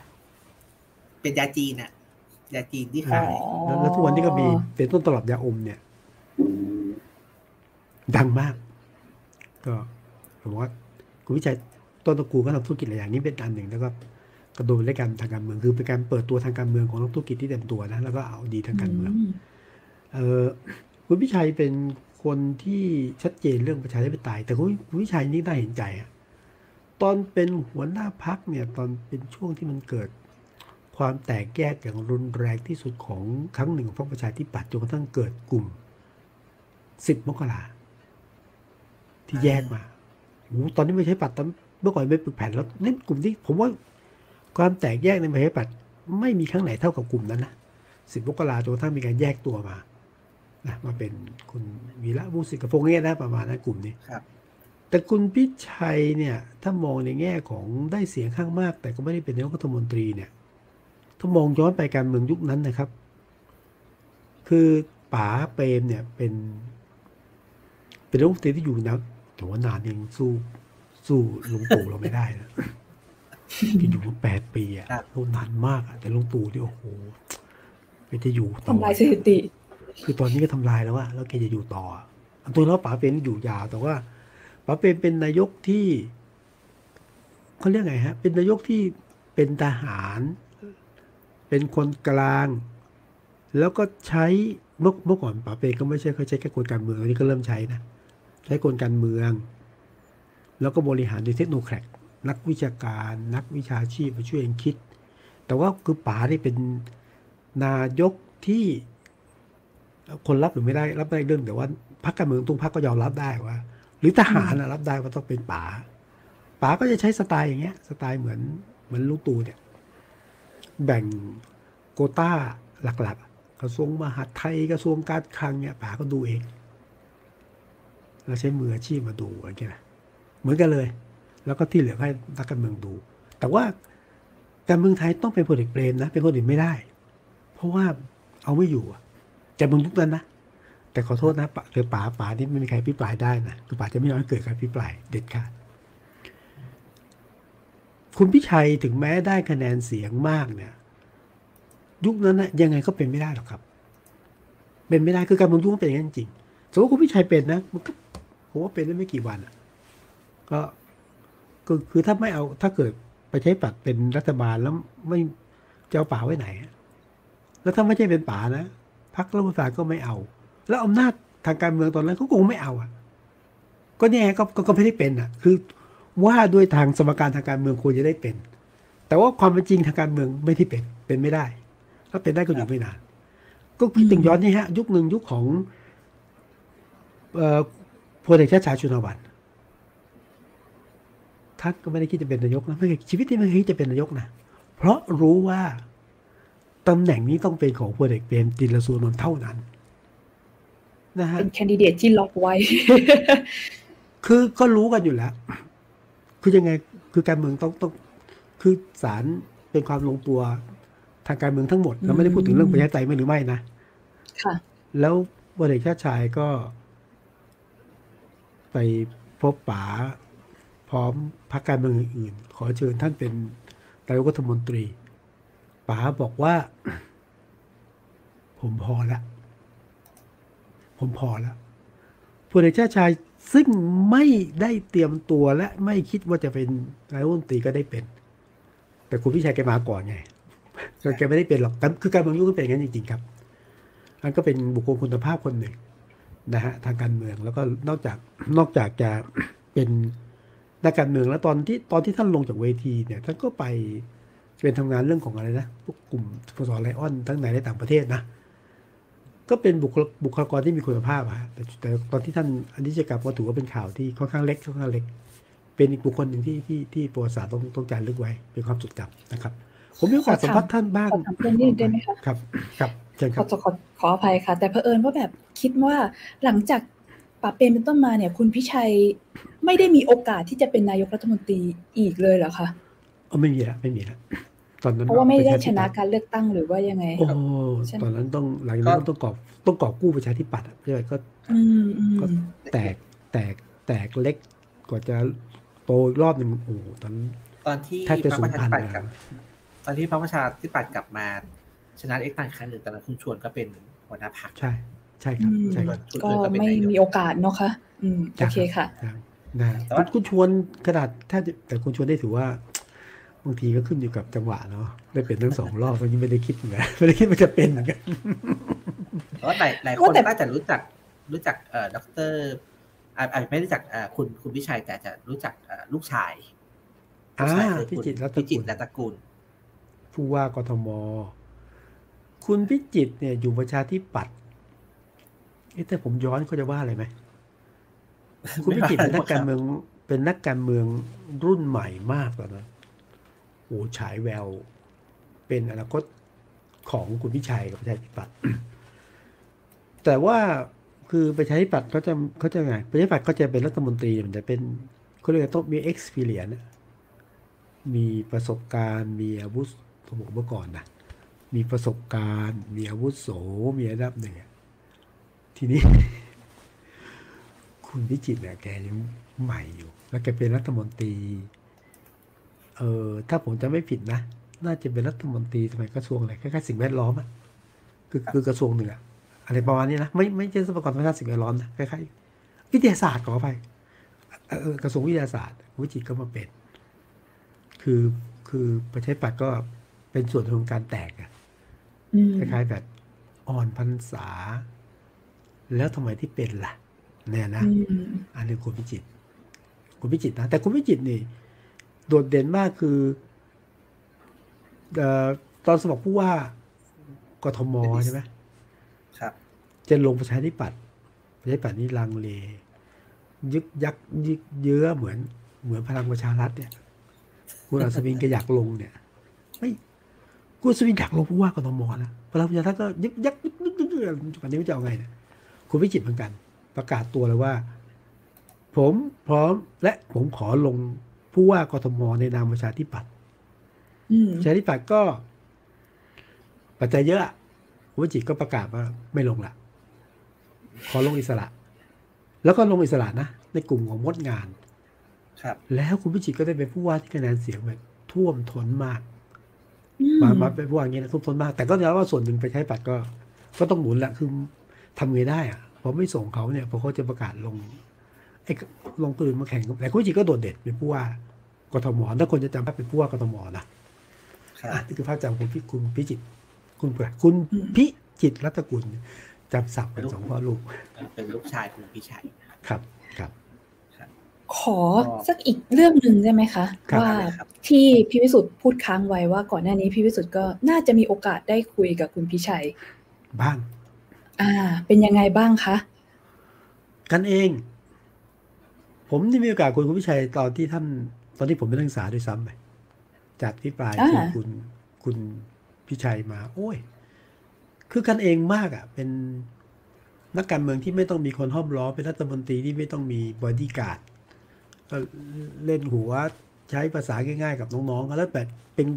เป็นยาจีนอะยาจีนที่อ่าขายแล้วแล้วทุกวันนี้ก็มีเป็นต้นตลับยาอมเนี่ย ดังมาก ก็ผมว่าคุณวิชัยต้นตระกูลก็ทำธุรกิจหลายอย่างนี้เป็นอันหนึ่งแล้วก็กระโดดเล่นการทางการเมืองคือเป็นการเปิดตัวทางการเมืองของนักธุรกิจที่เต็มตัวนะแล้วก็เอาดีทางการเมืองมเออคุณพิชัยเป็นคนที่ชัดเจนเรื่องประชาธิปไตยแต่คุณคุณพิชัยนี่น่าเห็นใจอะตอนเป็นหัวหน้าพักเนี่ย ตอนเป็นช่วงที่มันเกิด ความแตกแยกอย่างรุนแรงที่สุดของครั้งหนึ่งของพรรคประชาธิปัตย์จนกระทั่งเกิดกลุ่มสิบมกรา ที่แยกมาโอ้ตอนนี้ไม่ใช่ปัดตอนเมื่อก่อนไม่ปึกแผ่นแล้วนี่กลุ่มที่ผมว่าความแตกแยกในประชาธิปัตย์ไม่มีครั้งไหนเท่ากับกลุ่มนั้นนะสิบมกราจนกระทั่งมีการแยกตัวมานะมาเป็นคุณวีระมุสิกพงษ์เนี่ยนะประมาณนั้นกลุ่มนี้ครับ แต่คุณพิชัยเนี่ย ถ้ามองในแง่ของได้เสียงข้างมาก แต่ก็ไม่ได้เป็นนายกรัฐมนตรีเนี่ยถ้ามองย้อนไปการเมืองยุคนั้นนะครับ คือป๋าเปรมเนี่ยเป็น เป็นรัฐมนตรีที่อยู่นะ แต่ว่านานยังสู้สู้ลุงตู่เราไม่ได้นะที่อยู่มาแปดปีอะครับโหนานมากอะแต่ลุงตู่ที่โอ้โหแกจะอยู่ต่อทำลายสถิติ คือตอนนี้ก็ทำลายแล้วอะแล้วแกจะอยู่ต่ออะอันตัวแล้วป๋าเป็นอยู่ยาวแต่ว่าป๋าเป็นเป็นนายกที่เขาเรียกไงฮะ เป็นนายกที่เป็นทหาร เป็นคนกลาง แล้วก็ใช้เมื่อเมื่อก่อนป๋าเป็นก็ไม่ใช่เขาใช้แค่กลการเมืองตอนนี้ก็เริ่มใช้นะ ใช้กลการเมือง แล้วก็บริหารโดยเทคโนแครกนักวิชาการ นักวิชาชีพมาช่วยกันคิด แต่ว่าคือป๋านี่เป็นนายกที่คนรับหรือไม่ได้รับได้เรื่องแต่ว่าพรรคการเมืองทุกพรรคก็ยอมรับได้ว่า หรือทหารนะรับได้ว่าต้องเป็นป๋าป๋าก็จะใช้สไตล์อย่างเงี้ย สไตล์เหมือนเหมือนลูกตูเนี่ย แบ่งโกต้าหลัก ๆ กระทรวงมหาดไทยกระทรวงการคลังเนี่ยป๋าก็ดูเอง แล้วใช้มืออาชีพมาดูอะไรเงี้ยนเหมือนกันเลย แล้วก็ที่เหลือให้นักการเมืองดู แต่ว่าการเมืองไทยต้องเป็นพลเอกเปรมนะเป็นคนอื่นไม่ได้ เพราะว่าเอาไม่อยู่อะจะมึงทุกนั้นนะแต่ขอโทษนะปะคือป๋าป๋านี่ไม่มีใครพิปรายได้นะคือป๋าจะไม่ยอมให้เกิดการพิปรายเด็ดขาดคุณพิชัยถึงแม้ได้คะแนนเสียงมากเนี่ย ยุคนั้นนะยังไงก็เป็นไม่ได้หรอกครับ เป็นไม่ได้คือการเมืองยุคนั้นเป็นอย่างนั้นจริงสมมติคุณพิชัยเป็นนะมันก็ ผมว่าเป็นได้ไม่กี่วันอะก็คือถ้าไม่เอาถ้าเกิดไปใช้ปัดเป็นรัฐบาลแล้วไม่จะเอาป๋าไว้ไหน แล้วถ้าไม่ใช่เป็นป๋านะพรรครัฐบาลก็ไม่เอา แล้วอำนาจทางการเมืองตอนนั้นเขาคงไม่เอาอะ ก็เนี่ยก็ก็ก็ไม่ได้เป็นอะ คือว่าด้วยทางสมการทางการเมืองควรจะได้เป็น แต่ว่าความเป็นจริงทางการเมืองไม่ที่เป็น เป็นไม่ได้ ถ้าเป็นได้ก็อยู่ไม่นาน ก็คิดถึงย้อนนี่ฮะ ยุคหนึ่งยุคของเอ่อ พลเอกชาติชายชุนวันท่านก็ไม่ได้คิดจะเป็นนายกนะไม่เคยชีวิตที่ไม่เคยคิดจะเป็นนายกนะเพราะรู้ว่าตำแหน่งนี้ต้องเป็นของพลเอกเปรมติลสุรนนท์เท่านั้นนะฮะเป็นแคนดิเดตที่ล็อกไว้ คือก็รู้กันอยู่แล้ว คือยังไงคือการเมืองต้องต้องคือศาลเป็นความลงตัวทางการเมืองทั้งหมดเราไม่ได้พูดถึงเรื่องประชาธิปไตยไม่หรือไม่นะค่ะ แล้วพลเอกชาติชายก็ ไปพบป๋าพร้อมพรรคการเมืองอื่น ขอเชิญท่านเป็นนายกรัฐมนตรีป๋าบอกว่า ผมพอแล้วผมพอแล้วพลเอกชาติชายซึ่งไม่ได้เตรียมตัวและไม่คิดว่าจะเป็นนายกรัฐมนตรีก็ได้เป็น แต่คุณพิชัยแกมาก่อนไงแกไม่ได้เป็นหรอกคือการเมืองยุคนั้เป็นอย่างนั้นจริงๆครับอันก็เป็นบุคคลคุณภาพคนหนึ่ง นะฮะทางการเมืองแล้วก็นอกจากนอกจากจะเป็นนักการเมืองแล้วตอนที่ตอนที่ท่านลงจากเวทีเนี่ยท่านก็ไปเป็นทำงานเรื่องของอะไรนะพวกกลุ่มสสไลออนทั้งในและต่างประเทศนะ ก็เป็นบุคลบุคลากรที่มีคุณภาพอะฮะแต่แต่ตอนที่ท่านอันนี้จะกลับก็ถือว่าเป็นข่าวที่ค่อนข้างเล็กค่อนข้างเล็ก เป็นอีกบุคคลหนึ่งที่ที่ที่ประวัติศาสตร์ต้องต้องจารึกไว้เป็นความจดจำนะครับ ผมมีโอกาสสัมภาษณ์ท่านบ้างขอถามเรื่องนี้ได้ไหมคะครับครับเชิญค ขรัอบขอขออภัยค่ะ แต่เผอิญว่าแบบคิดว่าหลังจากปรับเป็นเป็นต้นมาเนี่ย คุณพิชัยไม่ได้มีโอกาสที่จะเป็นนายกรัฐมนตรีอีกเลยเหรอคะเออไม่มีละไม่มีละตอนนั้นเพราะว่าไม่ได้ปชธินะปัตย์การเลือกตั้งหรือว่ายังไงโอ้ใช่ไหมตอนนั้นต้องหลังจากนั้นต้องกอบต้องกอบกู้ประชาธิปัตย์อะใช่ไหมก็อืมอืมก็แตกแตกแตกเล็กกว่าจะโตอีกรอบหนึ่งโอ้โหตอนนั้นตอนที่แทบจะพรรคสูปญระชาพันธิธุ์ปัตย์นะกับตอนที่พรรคประชาธิปัตย์กลับมา ชนะเอ็กซ์ตันครั้งหนึ่งตอนนั้นคุณชวนก็เป็นหัวหน้าพรรคใช่ ใช่ครับอืมใช่ครับก็ไม่มีโอกาสเนาะค่ะอืมโอเคค่ะครับนะคุณคุณชวนขนาดถ้าจะแต่คุณชวนได้ถือว่าบางทีก็ขึ้นอยู่กับจังหวะเนาะได้เป็นทั้งสองรอบวันนี้ไม่ได้คิดเหมือนกันไม่ได้คิดว่าจะเป็นเหมือนกันเพราะว่าหลายหลายคว่านแต่น่าจะรู้จักรู้จักเอ่อด็อกเตอร์อาจอาจไม่รู้จักเอ่อคุณคุณวิชัยแต่จะรู้จักเอ่อลูกชายลูกชายอ่าคือพิคุณจิตรรัตนพิจิกุตลรรัตนกุลผู้ว่ากทม คุณพิจิตเนี่ยอยู่ประชาธิปัตย์แต่ผมย้อนเขาจะว่าอะไรไหมคุณพิจิตเป็นนักการเมืองเป็นนักการเมืองรุ่นใหม่มากแล้วนะโอ้ฉายแวว เป็นอนาคตของคุณพิชัยกับประชาธิปัตย์แต่ว่าคือประชาธิปัตย์เขาจะเขาจะไงประชาธิปัตย์เขาจะเป็นรัฐมนตรีมันจะเป็นเขาเรียกต้องมี experience อะมีประสบการณ์มีอาวุธผมบอกเมื่อก่อนนะ มีประสบการณ์ มีอาวุธโสมีระดับหนึ่งอทีนี้ คุณพิจิตเนี่ยแกยังใหม่อยู่ แล้วแกเป็นรัฐมนตรี เออถ้าผมจะไม่ผิดนะ น่าจะเป็นรัฐมนตรีสมัยกระทรวงอะไรคล้ายๆสิ่งแวดล้อมอะคือคือกระทรวงหนึ่งอะอะไรประมาณนี้นะไม่ไม่ใช่ทรัพยากรธรรมชาติสิ่งแวดล้อมนะคล้ายๆวิทยาศาสตร์ขอไปกระทรวงวิทยาศาสตร์คุณพิจิตก็มาเป็น คือคือประชาธิปัตย์ก็เป็นส่วนของการแตกอะ คล้ายๆแบบอ่อนพรรษา แล้วทำไมที่เป็นล่ะ เนี่ยนะอืมอันนี้คุณพิจิตรคุณพิจิตรนะ แต่คุณพิจิตรนี่ โดดเด่นมากคือเอ่อตอนสมัครผู้ว่ากทมใช่ไหมครับ จะลงประชาธิปัตย์ประชาธิปัตย์นี่ลังเล ยึกยักยึกเยื้อเหมือน เหมือนพลังประชารัฐเนี่ย คุณอัศวินก็อยากลงเนี่ยไม่ คุณอัศวินอยากลงผู้ว่ากทมนะพลังประชารัฐก็ยึกยักยึกยึกยึกยึกปันนี้จะเอาไงเนี่ยคุณพิจิตรเหมือนกัน ประกาศตัวเลยว่า ผมพร้อมและผมขอลงผู้ว่ากทมในนามประชาธิปัตย์ประชาธิปัตย์ก็ ปัจจัยเยอะคุณพิจิตรก็ประกาศว่าไม่ลงละขอลงอิสระ แล้วก็ลงอิสระนะในกลุ่มของมดงาน ครับ แล้วคุณพิจิตรก็ได้เป็นผู้ว่าที่คะแนนเสียงแบบท่วมท้นมาก มมามาเป็นผู้ว่าอย่างนี้นะท่วมท้นมาก แต่ก็ยอมรับว่าส่วนหนึ่งไปใช้ปัดก็ ก็ต้องหมุนแหละคือทำไงได้อะพอไม่ส่งเขาเนี่ยพอเขาจะประกาศลงไอ้ลงปืนมาแข่งกับแต่คุณพิจิตรก็โดดเด่นเป็นผู้ว่ากทมถ้าคนจะจำภาพเป็นผู้ว่ากทมนะครับอะนี่คือภาพจำคุณพิคุณพิจิตรคุณเปิดคุณพิจิตรรัตนกุลจำศัพท์เป็นสองพ่อลูกเป็นลูกชายคุณพิชัยครับครับ ขอสักอีกเรื่องหนึ่งได้ไหมคะครับว่าครับที่พี่วิสุทธ์พูดค้างไว้ว่าก่อนหน้านี้พี่วิสุทธ์ก็น่าจะมีโอกาสได้คุยกับคุณพิชัย บ้าง อ่า เป็นยังไงบ้างคะ กันเอง ผมที่มีโอกาสคุยกับคุณพิชัยตอนที่ท่านตอนที่ผมเป็นนักศึกษาด้วยซ้ำไปจากที่ปลายอ่าคือคุณคุณพิชัยมา โอ้ย คือกันเองมากอะ เป็นนักการเมืองที่ไม่ต้องมีคนห้อมล้อมเป็นรัฐมนตรีที่ไม่ต้องมีบอดี้การ์ด ก็เล่นหัวใช้ภาษาง่ายๆ กับน้องๆแล้วแบบเป็น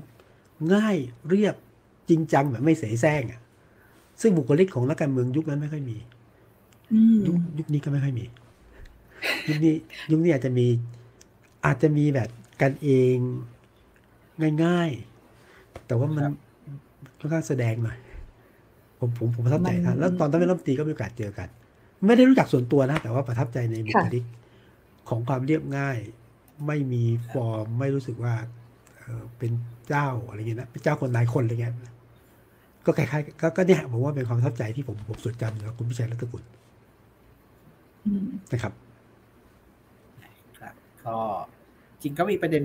ง่ายเรียบจริงจังแบบไม่เสแสร้งอะ ซึ่งบุคลิกของนักการเมืองยุคนั้นไม่ค่อยมีอืมยุคยุคนี้ก็ไม่ค่อยมี ยุคนี้ยุคนี้อาจจะมีอาจจะมีแบบกันเองง่ายๆ แต่ว่ามันครับค่อนข้างแสดงหน่อยผมผมผมประทับใจมันะนแล้วตอนนั้นเป็นรัฐมนตรีก็มีโอกาสเจอกัน ไม่ได้รู้จักส่วนตัวนะ แต่ว่าประทับใจในบุคลิก ของความเรียบง่าย ไม่มีฟอร์มไม่รู้สึกว่าเออเป็นเจ้าอะไรเงี้ยนะเป็นเจ้าคนนายคนอะไรเงี้ยก็คล้ายๆก็ก็เนี่ยผมว่าเป็นความประทับใจที่ผมผมจดจำอยู่กับคุณพิชัยรัตนกุลอืมนะครับครับ ก็จริงก็มีประเด็น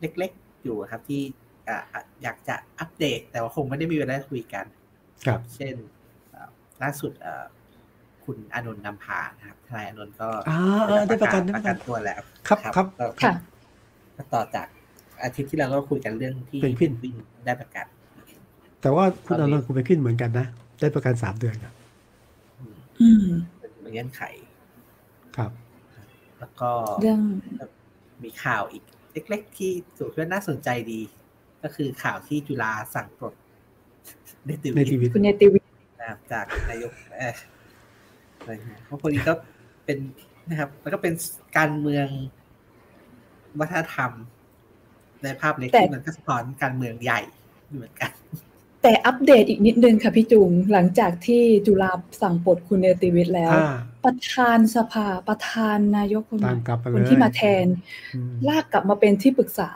เล็ก ๆ อยู่ครับ ที่อะอะอยากจะอัปเดต แต่ว่าคงไม่ได้มีเวลาคุยกัน ครับ เช่นเอ่อล่าสุดเอ่อ คุณอานนท์นำพานะครับทนายอานนท์ก็อ่าเออได้ประกันได้ปประระกักันนตัวแล้วครับครับก็ค่ะก็ต่อจากอาทิตย์ที่เราก็คุยกันเรื่องที่เพนกวินวินได้ประกัน แต่ว่าคุณตออนนี้นนท์คุณไปขึ้นเหมือนกันนะ ได้ประกันสามเดือนครับอืมอืมเป็นเงื่อนไข ครับ แล้วก็เรื่องมีข่าวอีกเล็ก ๆ ที่สุดน่าสนใจดี ก็คือข่าวที่จุฬาสั่งปลดเนติในวิทีทย์วีคุณเนติวิทย์นะครับจากนายกเอออะไรเงี้ยเพราะคนนี้ก็เป็นนะครับแล้วก็เป็นการเมืองวัฒนธรรม ในภาพเล็กที่มันก็สะท้อนการเมืองใหญ่เหมือนกัน แต่อัปเดตอีกนิดนึงค่ะพี่จุงหลังจากที่จุฬาสั่งปลดคุณเนติวิทย์แล้วอ่าประธานสภาประธานนายกคนใหตามม่กลับไปคเลนยที่มาแทนอืมลากกลับมาเป็นที่ปรึกษา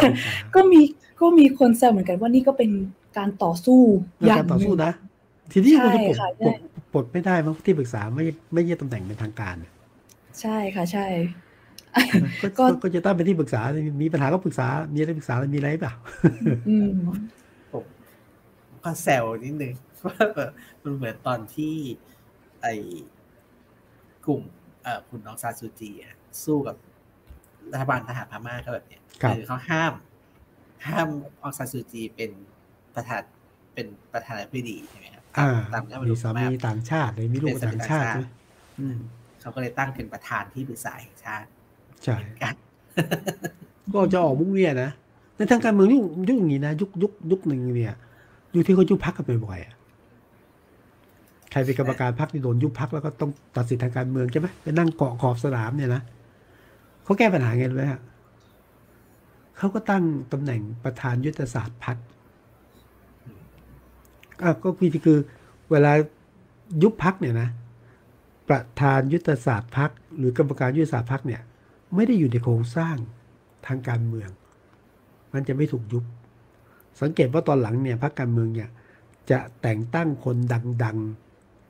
เป็นที่ปรึกษา ก็มีก็มีคนแซวเหมือนกันว่านี่ก็เป็นการต่อสู้เป็นการต่อสู้หงนะ ทีนี้ใช่มันจะ ปลดค่ะปลใช่ดปลดไม่ได้มั้งที่ปรึกษาไม่ไม่ใช่ตำแหน่งเป็นทางการ ใช่ค่ะใช่ก็ก็ก็จะตั้งเป็นที่ปรึกษา มีปัญหาก็ปรึกษา มีอะไรปรึกษามีอะไรเปล่าอืมก็แซวนิดนึงว่าแบบมันเหมือนตอนที่ ไอกลุ่มเอ่อคุณน้องซาซูจีอะสู้กับรัฐบาลทหารพม่าก็แบบเนี้ยครับคือเขาห้าม ห้ามองซานซูจีเป็นประธานเป็นประธานาธิบดีใช่ไหมครับอ่า ตามรัฐธรรมมีนูญพสาม่ามีต่างชาติเลยมีลูกต่างชาติใช่ไหมอืมเขาก็เลยตั้งเป็นประธานที่ปรึกษาแห่งชาติใช่เหมือนกันก็จะออกมุ้งเนี่ยนะในทางการเมืองยุคยุคอย่างนี้นะยุคยุคยุคหนึ่งเนี่ยยุคที่เขายุบพักกันบ่อยๆอะใครเป็นกรรมการพักที่โดนยุบพักแล้วก็ต้องตัดสินทางการเมืองใช่ไหมไปนั่งเกาะขอบสนามเนี่ยนะเขาแก้ปัญหาไงรู้ไหมฮะเขาก็ตั้งตำแหน่งประธานยุทธศาสตร์พักอะ ก็คือคือเวลายุบพักเนี่ยนะประธานยุทธศาสตร์พักหรือกรรมการยุทธศาสตร์พักเนี่ยไม่ได้อยู่ในโครงสร้างทางการเมือง มันจะไม่ถูกยุบ สังเกตว่าตอนหลังเนี่ยพรรคการเมืองเนี่ยจะแต่งตั้งคนดัง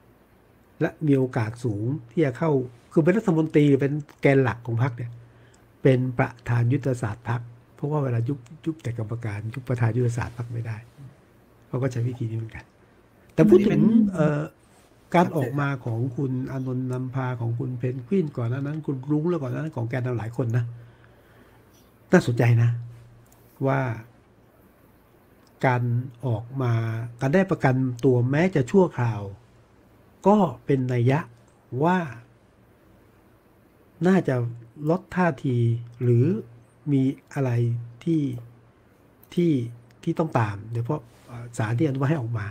ๆ และมีโอกาสสูงที่จะเข้าคือเป็นรัฐมนตรีหรือเป็นแกนหลักของพรรคเนี่ยเป็นประธานยุทธศาสตร์พรรคเพราะว่าเวลายุบยุบแต่กรรมการยุบประธานยุทธศาสตร์พรรคไม่ได้ เขาก็ใช้วิธีนี้เหมือนกัน แต่พูดถึงเอ่อการออกมาของคุณอานนท์นำพาของคุณเพนกวินก่อนหน้านั้น คุณรุ้งแล้วก่อนหน้านั้นของแกนนำหลายคนนะน่าสนใจนะ ว่าการออกมาการได้ประกันตัวแม้จะชั่วคราว ก็เป็นนัยยะว่า น่าจะลดท่าทีหรือมีอะไรที่ที่ที่ต้องตามโดยเฉพาะเอ่อ สารที่อนุมัติให้ออกมา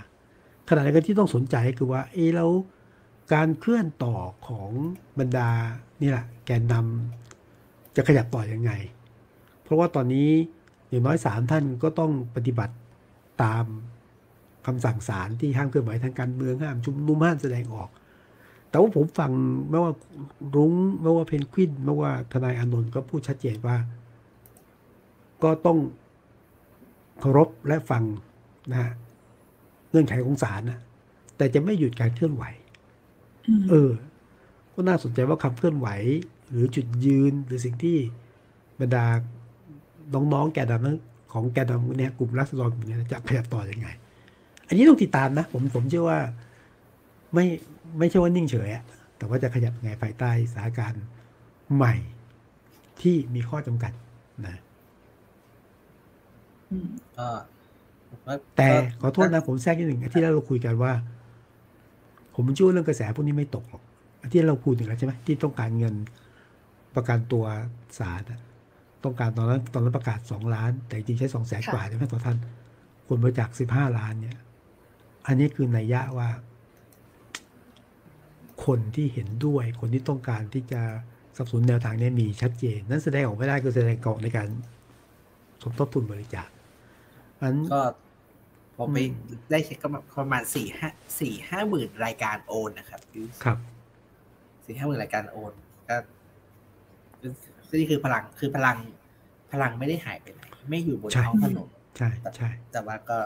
ขณะเดียวกันที่ต้องสนใจคือว่าเอะแล้วการเคลื่อนต่อของบรรดานี่แหละแกนนำจะขยับต่อยังไง เพราะว่าตอนนี้อย่างน้อยสามท่านก็ต้องปฏิบัติตามคำสั่งศาลที่ห้ามเคลื่อนไหวทางการเมืองห้ามชุมนุมห้ามแสดงออก แต่ว่าผมฟังไม่ว่ารุ้งไม่ว่าเพนกวินไม่ว่าทนายอานนท์ก็พูดชัดเจนว่า ก็ต้องเคารพและฟัง นะฮะเงื่อนไขของศาลนะแต่จะไม่หยุดการเคลื่อนไหวมเออ ก็น่าสนใจว่าคำเคลื่อนไหว หรือจุดยืนหรือสิ่งที่บรรดาน้องๆแกนนำนั้นของแกนนำเนี่ยกลุ่มรัษฎรกลุ่มเนี้จะขยับต่ออยังไง อันนี้ต้องติดตามนะ ผมผมเชื่อว่าไม่ไม่ใช่ว่านิ่งเฉยอะแต่ว่าจะขยับยังไงภายใต้สถานการณ์ใหม่ที่มีข้อจำกัดนะอืมก็ผมว่า แต่ก็ขอโทษนะผมแทรกนิดหนึ่งอาที่แล้วเราคุยกันว่า ผมเชื่อว่าเรื่องกระแสพวกนี้ไม่ตกหรอกอาที่เราพูดถึงแล้วใช่ไหมที่ต้องการเงินประกันตัวศาลอะต้องการตอนนั้นตอนนั้นประกาศสองล้าน แต่จริงๆใช้สองแสนค่ะกว่าใช่ไหมต่อท่านคนบริจาคสิบห้าล้านเนี่ย อันนี้คือนัยยะว่า คนที่เห็นด้วย คนที่ต้องการที่จะสนับสนุนแนวทางเนี้มีชัดเจน นั้นแสดงออกไม่ได้คือแสดงออกในการสมทบทุนบริจาค อันก็ผมไปอืมได้เช็คก็ประมาณสี่ห้าสี่ห้าหมื่นรายการโอนนะครับครับสี่ห้าหมื่นรายการโอนก็ก็นี่คือพลังคือพลังพลังไม่ได้หายไปไหนไม่อยู่บนใช่ท้องถนนใช่ใช่แต่ว่าก็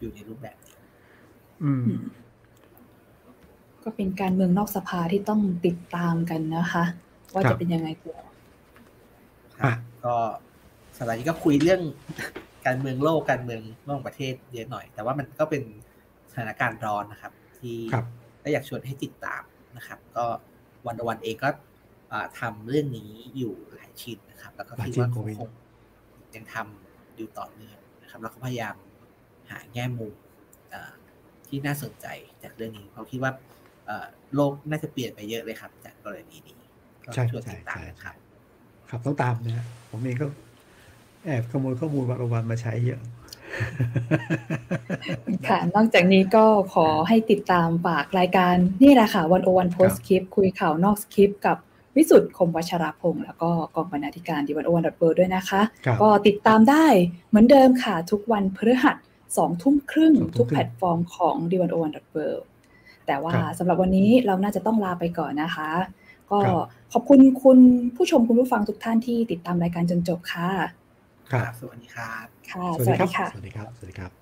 อยู่ในรูปแบบนี้อืมอืม ก็เป็นการเมืองนอกสภาที่ต้องติดตามกันนะคะ ว่าครัจะบเป็นยังไงต่อครับอะก็สัปดาห์นี้ก็คุยเรื่อง การเมืองโลกการเมืองนอกประเทศเยอะหน่อย แต่ว่ามันก็เป็นสถานการณ์ร้อนนะครับ ที่ครับก็อยากชวนให้ติดตามนะครับ ก็วันวันเองก็อ่าทำเรื่องนี้อยู่หลายชิ้นนะครับ แล้วก็หลายคิดชิ้นว่าโคคงวิดคงยังทำอยู่ต่อเนื่องนะครับ แล้วก็พยายามหาแง่มุมอ่าที่น่าสนใจจากเรื่องนี้เพราะคิดว่าเอ่อโลกน่าจะเปลี่ยนไปเยอะเลยครับ จากกรณีนี้ก็ใช่ชวนใช่ติดตามใช่นะคใช่รับ ครับต้องตามนะฮะผมเองก็ แอบขโมยข้อมูลวันวันมาใช้เยอะค่ะ นอกจากนี้ก็ขอให้ติดตามฝากรายการนี่แหละค่ะวันโอวันโพสคลิปคุยข่าวนอกสคริปต์กับวิสุทธ์คมวัชรพงศ์แล้วก็กองบรรณาธิการดีวันโอวันดอทเด้วยนะคะครับก็ติดตามได้เหมือนเดิมค่ะ ทุกวันพฤหัสสองทุ่มครึ่งสองทุ่มทุกครึ่งแพลตฟอร์มของดีวันโอวันดอทแต่ว่าครับสำหรับวันนี้เราน่าจะต้องลาไปก่อนนะคะ ก็ครับขอบคุณคุณผู้ชมคุณผู้ฟังทุกท่านที่ติดตามรายการจนจบค่ะ ครับสวัสดีครับค่ะสวัสดีครับค่ะสวัสดีครับสวัสดีครับ